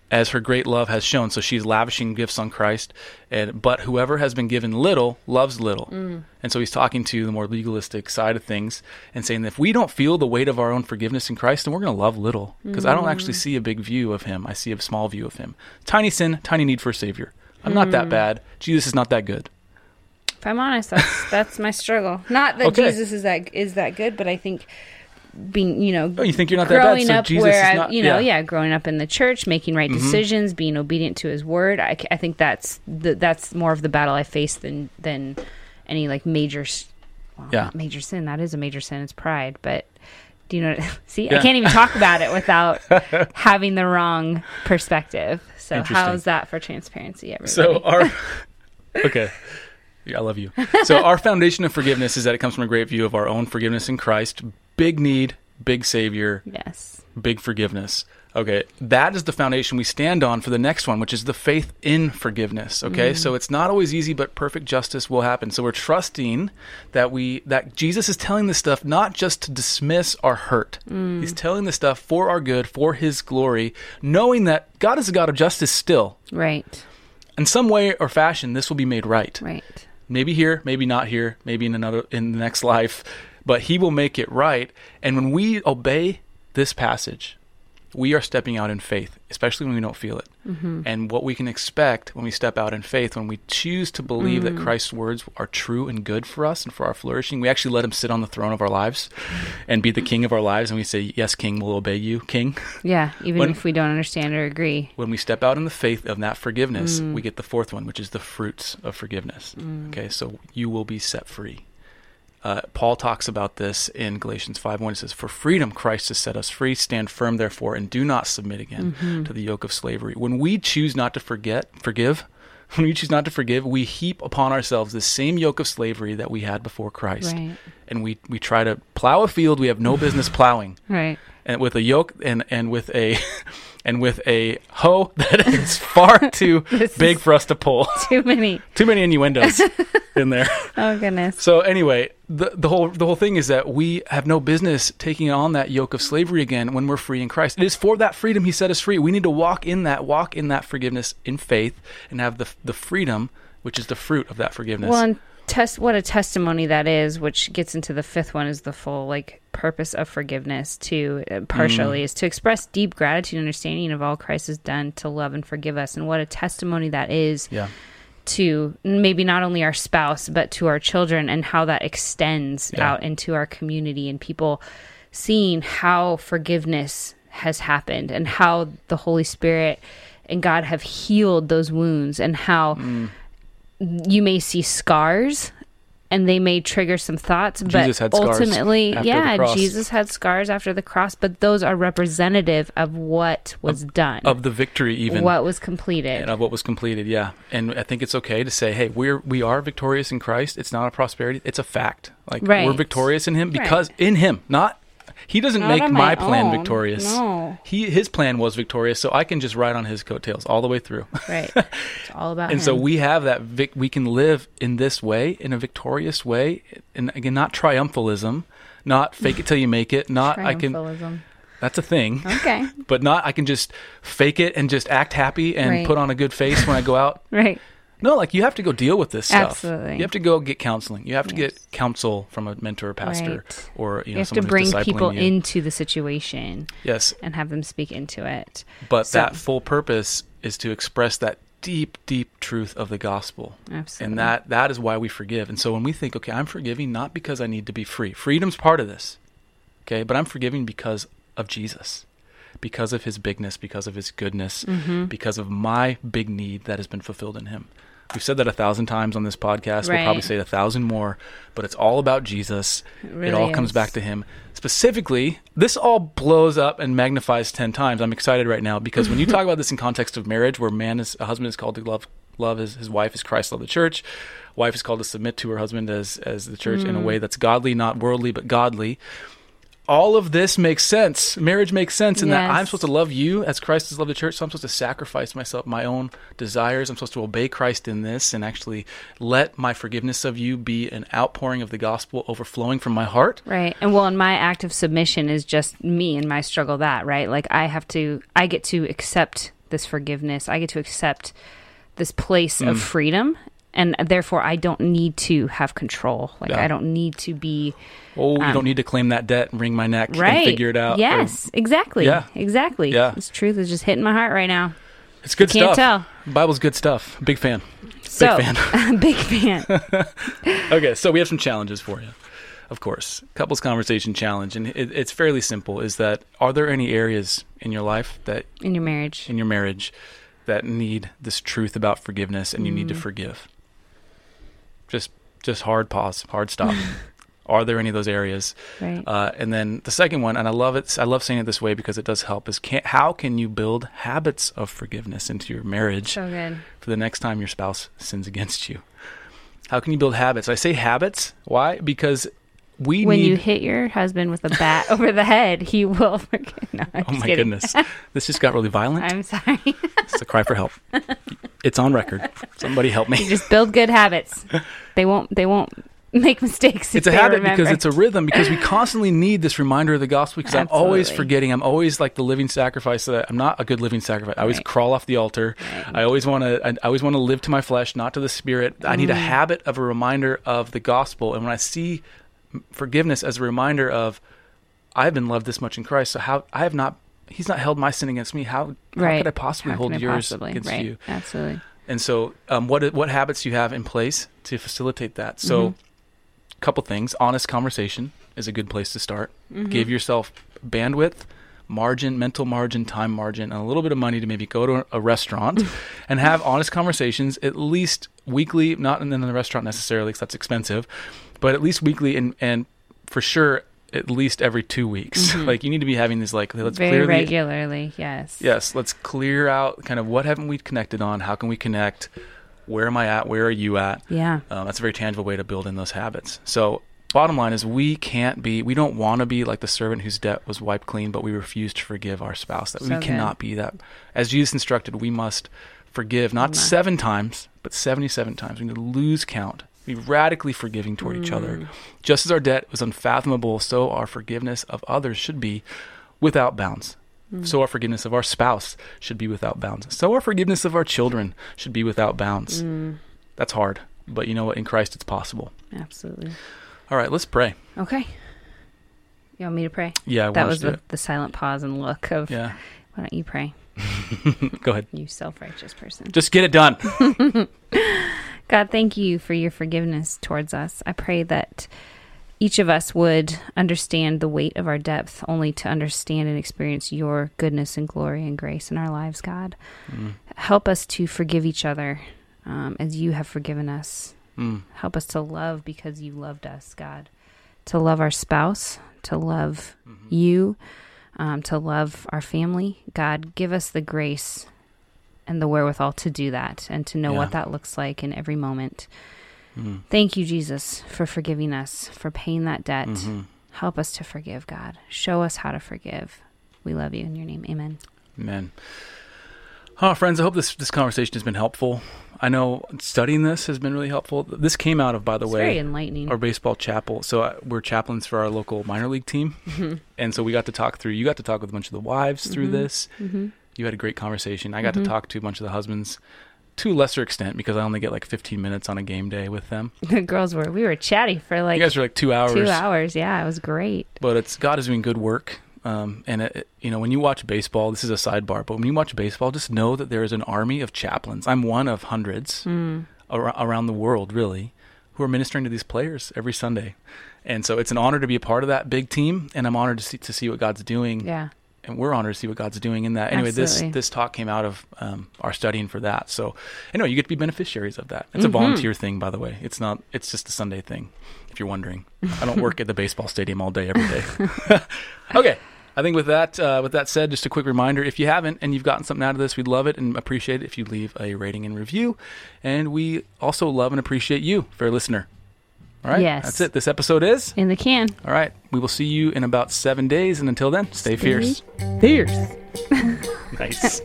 as her great love has shown. So she's lavishing gifts on Christ. And, but whoever has been given little loves little. Mm. And so he's talking to the more legalistic side of things and saying that if we don't feel the weight of our own forgiveness in Christ, then we're going to love little. Because mm. I don't actually mm. see a big view of him, I see a small view of him. Tiny sin, tiny need for a Savior. I'm mm. not that mm. bad. Jesus is not that good. If I'm honest, that's that's my struggle. Not that okay. Jesus is that is that good, but I think being you know oh, you think you're not growing that bad, so up where I, you know yeah. yeah. growing up in the church making right mm-hmm. decisions being obedient to his word I, I think that's the, that's more of the battle I face than than any like major well, yeah major sin that is a major sin it's pride but do you know see yeah. I can't even talk about it without having the wrong perspective so how's that for transparency everybody so our okay I love you. So our foundation of forgiveness is that it comes from a great view of our own forgiveness in Christ. Big need, big Savior. Yes. Big forgiveness. Okay, that is the foundation we stand on for the next one, which is the faith in forgiveness. Okay, mm. so it's not always easy, but perfect justice will happen. So we're trusting that we that Jesus is telling this stuff not just to dismiss our hurt. Mm. He's telling this stuff for our good, for His glory, knowing that God is a God of justice still. Right. In some way or fashion, this will be made right. Right maybe here, maybe not here, maybe in another in the next life, but he will make it right. And when we obey this passage, we are stepping out in faith, especially when we don't feel it. Mm-hmm. And what we can expect when we step out in faith, when we choose to believe mm-hmm. that mm. Christ's words are true and good for us and for our flourishing, we actually let him sit on the throne of our lives and be the king of our lives. And we say, Yes, King, we'll obey you, King. Yeah, even when, if we don't understand or agree. When we step out in the faith of that forgiveness, mm. we get the fourth one, which is the fruits of forgiveness. Mm. Okay, so you will be set free. Uh, Paul talks about this in Galatians 5 1. He says, For freedom Christ has set us free. Stand firm, therefore, and do not submit again mm-hmm. to the yoke of slavery. When we choose not to forget, forgive, when we choose not to forgive, we heap upon ourselves the same yoke of slavery that we had before Christ. Right. And we, we try to plow a field we have no business plowing. Right. and with a yoke and and with a and with a hoe that is far too big for us to pull. Too many. too many innuendos in there. Oh goodness. So anyway, the the whole the whole thing is that we have no business taking on that yoke of slavery again when we're free in Christ. It is for that freedom he set us free. We need to walk in that walk in that forgiveness in faith and have the the freedom which is the fruit of that forgiveness. Well, and test what a testimony that is, which gets into the fifth one is the full like purpose of forgiveness to uh, partially mm. is to express deep gratitude and understanding of all Christ has done to love and forgive us and what a testimony that is. Yeah to maybe not only our spouse but to our children and how that extends yeah. out into our community and people seeing how forgiveness has happened and how the Holy Spirit and God have healed those wounds and how mm you may see scars and they may trigger some thoughts but ultimately yeah jesus had scars after the cross but those are representative of what was of, done of the victory even. what was completed. And of what was completed yeah. And i think it's okay to say hey we're we are victorious in christ. It's not a prosperity. It's a fact. Like right. we're victorious in him because right. in him not he doesn't Not make my, my plan victorious. No. He his plan was victorious, so I can just ride on his coattails all the way through. Right. It's all about And him. so we have that vic- we can live in this way, in a victorious way, and again not triumphalism, not fake it till you make it, not I can that's a thing. Okay. but not I can just fake it and just act happy and right. put on a good face when I go out. right. No, like you have to go deal with this stuff. Absolutely. You have to go get counseling. You have to yes. get counsel from a mentor, pastor, right. or you know, you have to bring people you. into the situation. Yes, and have them speak into it. But so. that full purpose is to express that deep, deep truth of the gospel. Absolutely. And that that is why we forgive. And so when we think, okay, I'm forgiving not because I need to be free. Freedom's part of this. Okay, but I'm forgiving because of Jesus. Because of his bigness, because of his goodness, mm-hmm. because of my big need that has been fulfilled in him. We've said that a thousand times on this podcast. Right. We'll probably say it a thousand more, but it's all about Jesus. It, really it all is. comes back to Him. Specifically, this all blows up and magnifies 10 times. I'm excited right now because when you talk about this in context of marriage, where man is, a husband is called to love, love his, his wife as Christ loved the church, wife is called to submit to her husband as, as the church mm. in a mm. way that's godly, not worldly, but godly all of this makes sense. Marriage makes sense in yes. that I'm supposed to love you as Christ has loved the church. So I'm supposed to sacrifice myself, my own desires. I'm supposed to obey Christ in this and actually let my forgiveness of you be an outpouring of the gospel overflowing from my heart. Right. And well, and my act of submission is just me and my struggle that, right? Like I have to, I get to accept this forgiveness. I get to accept this place mm. of freedom and therefore I don't need to have control. Like yeah. I don't need to be. Oh, you um, don't need to claim that debt and wring my neck right. and figure it out. Yes, or, exactly. Yeah, exactly. Yeah, this truth is just hitting my heart right now. It's good Can't. Tell. Bible's good stuff. Big fan. So, big fan. big fan. okay, so we have some challenges for you. Of course, couples conversation challenge, and it, it's fairly simple. Is that are there any areas in your life that in your marriage in your marriage that need this truth about forgiveness, and you need to mm. forgive? Just just hard pause, hard stop. Are there any of those areas? Right. Uh, and then the second one, and I love it. I love saying it this way because it does help. Is can, how can you build habits of forgiveness into your marriage so good. for the next time your spouse sins against you? How can you build habits? I say habits. Why? Because we when need... you hit your husband with a bat over the head, he will. No, oh my kidding. goodness, this just got really violent. I'm sorry. it's a cry for help. It's on record. Somebody help me. You just build good habits. They won't. They won't make mistakes. It's a habit remember. because it's a rhythm because we constantly need this reminder of the gospel because Absolutely. I'm always forgetting. I'm always like the living sacrifice that I'm not a good living sacrifice. I always right. crawl off the altar. Right. I always want to I always want to live to my flesh, not to the spirit. Mm. I need a mm. habit of a reminder of the gospel and when I see forgiveness as a reminder of I've been loved this much in Christ, so how I have not he's not held my sin against me. How, how could I possibly hold yours possibly? against right. you? Absolutely. And so, um, what what habits do you have in place to facilitate that? So, a mm-hmm. couple things. Honest conversation is a good place to start. Mm-hmm. Give yourself bandwidth, margin, mental margin, time margin, and a little bit of money to maybe go to a restaurant and have honest conversations at least weekly. Not in the restaurant necessarily, because that's expensive, but at least weekly, and and for sure at least every two weeks. Mm-hmm. Like you need to be having these like let's very clear regularly. yes. Yes. Let's clear out kind of what haven't we connected on? How can we connect? Where am I at? Where are you at? Yeah. Um, that's a very tangible way to build in those habits. So bottom line is we can't be we don't want to be like the servant whose debt was wiped clean but we refuse to forgive our spouse that so we cannot be that as jesus instructed we must forgive not Amen. seven times but 77 times we need to lose count be radically forgiving toward mm. each other mm. just as our debt was unfathomable so our forgiveness of others should be without bounds mm. so our forgiveness of our spouse should be without bounds so our forgiveness of our children should be without bounds mm. that's hard but you know what in christ it's possible absolutely all right, let's pray. Okay. You want me to pray? Yeah, I that was the, the, silent pause and look of. Yeah. Why don't you pray? Go ahead. You self-righteous person. Just get it done. God, thank you for your forgiveness towards us. I pray that each of us would understand the weight of our depth only to understand and experience your goodness and glory and grace in our lives, God. Mm. Help us to forgive each other um, as you have forgiven us. Mm. Help us to love because you loved us, God. To love our spouse, to love mm-hmm. you, um, to love our family. God, give us the grace and the wherewithal to do that and to know yeah. what that looks like in every moment. Mm. Thank you, Jesus, for forgiving us, for paying that debt. Mm-hmm. Help us to forgive, God. Show us how to forgive. We love you in your name. Amen. Amen. Oh, friends, I hope this, this conversation has been helpful. I know studying this has been really helpful. This came out of, by the it's way, very enlightening. Our baseball chapel. So uh, we're chaplains for our local minor league team, mm-hmm. and so we got to talk through. You got to talk with a bunch of the wives mm-hmm. through this. Mm-hmm. You had a great conversation. I got to mm-hmm. talk to a bunch of the husbands, to a lesser extent because I only get like 15 minutes on a game day with them. The girls were we were chatty for like you guys were like two hours. Two hours, yeah, it was great. But it's God is doing good work. Um, and it, it, you know, when you watch baseball, this is a sidebar, but when you watch baseball, just know that there is an army of chaplains. I'm one of hundreds mm. ar- around the world, really, who are ministering to these players every Sunday. And so it's an honor to be a part of that big team, and I'm honored to see to see what God's doing. Yeah. And we're honored to see what God's doing in that. Anyway, Absolutely. this this talk came out of um, our studying for that. So anyway, you get to be beneficiaries of that. It's mm-hmm. a volunteer thing, by the way. It's not. It's just a Sunday thing. If you're wondering, I don't work at the baseball stadium all day every day. okay. I think with that, uh, with that said, just a quick reminder: if you haven't and you've gotten something out of this, we'd love it and appreciate it if you leave a rating and review. And we also love and appreciate you, fair listener. All right. Yes. That's it. This episode is in the can. All right. We will see you in about seven days, and until then, stay, stay fierce. Fierce. nice.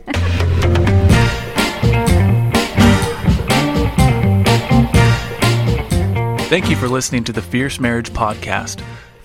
Thank you for listening to the Fierce Marriage Podcast.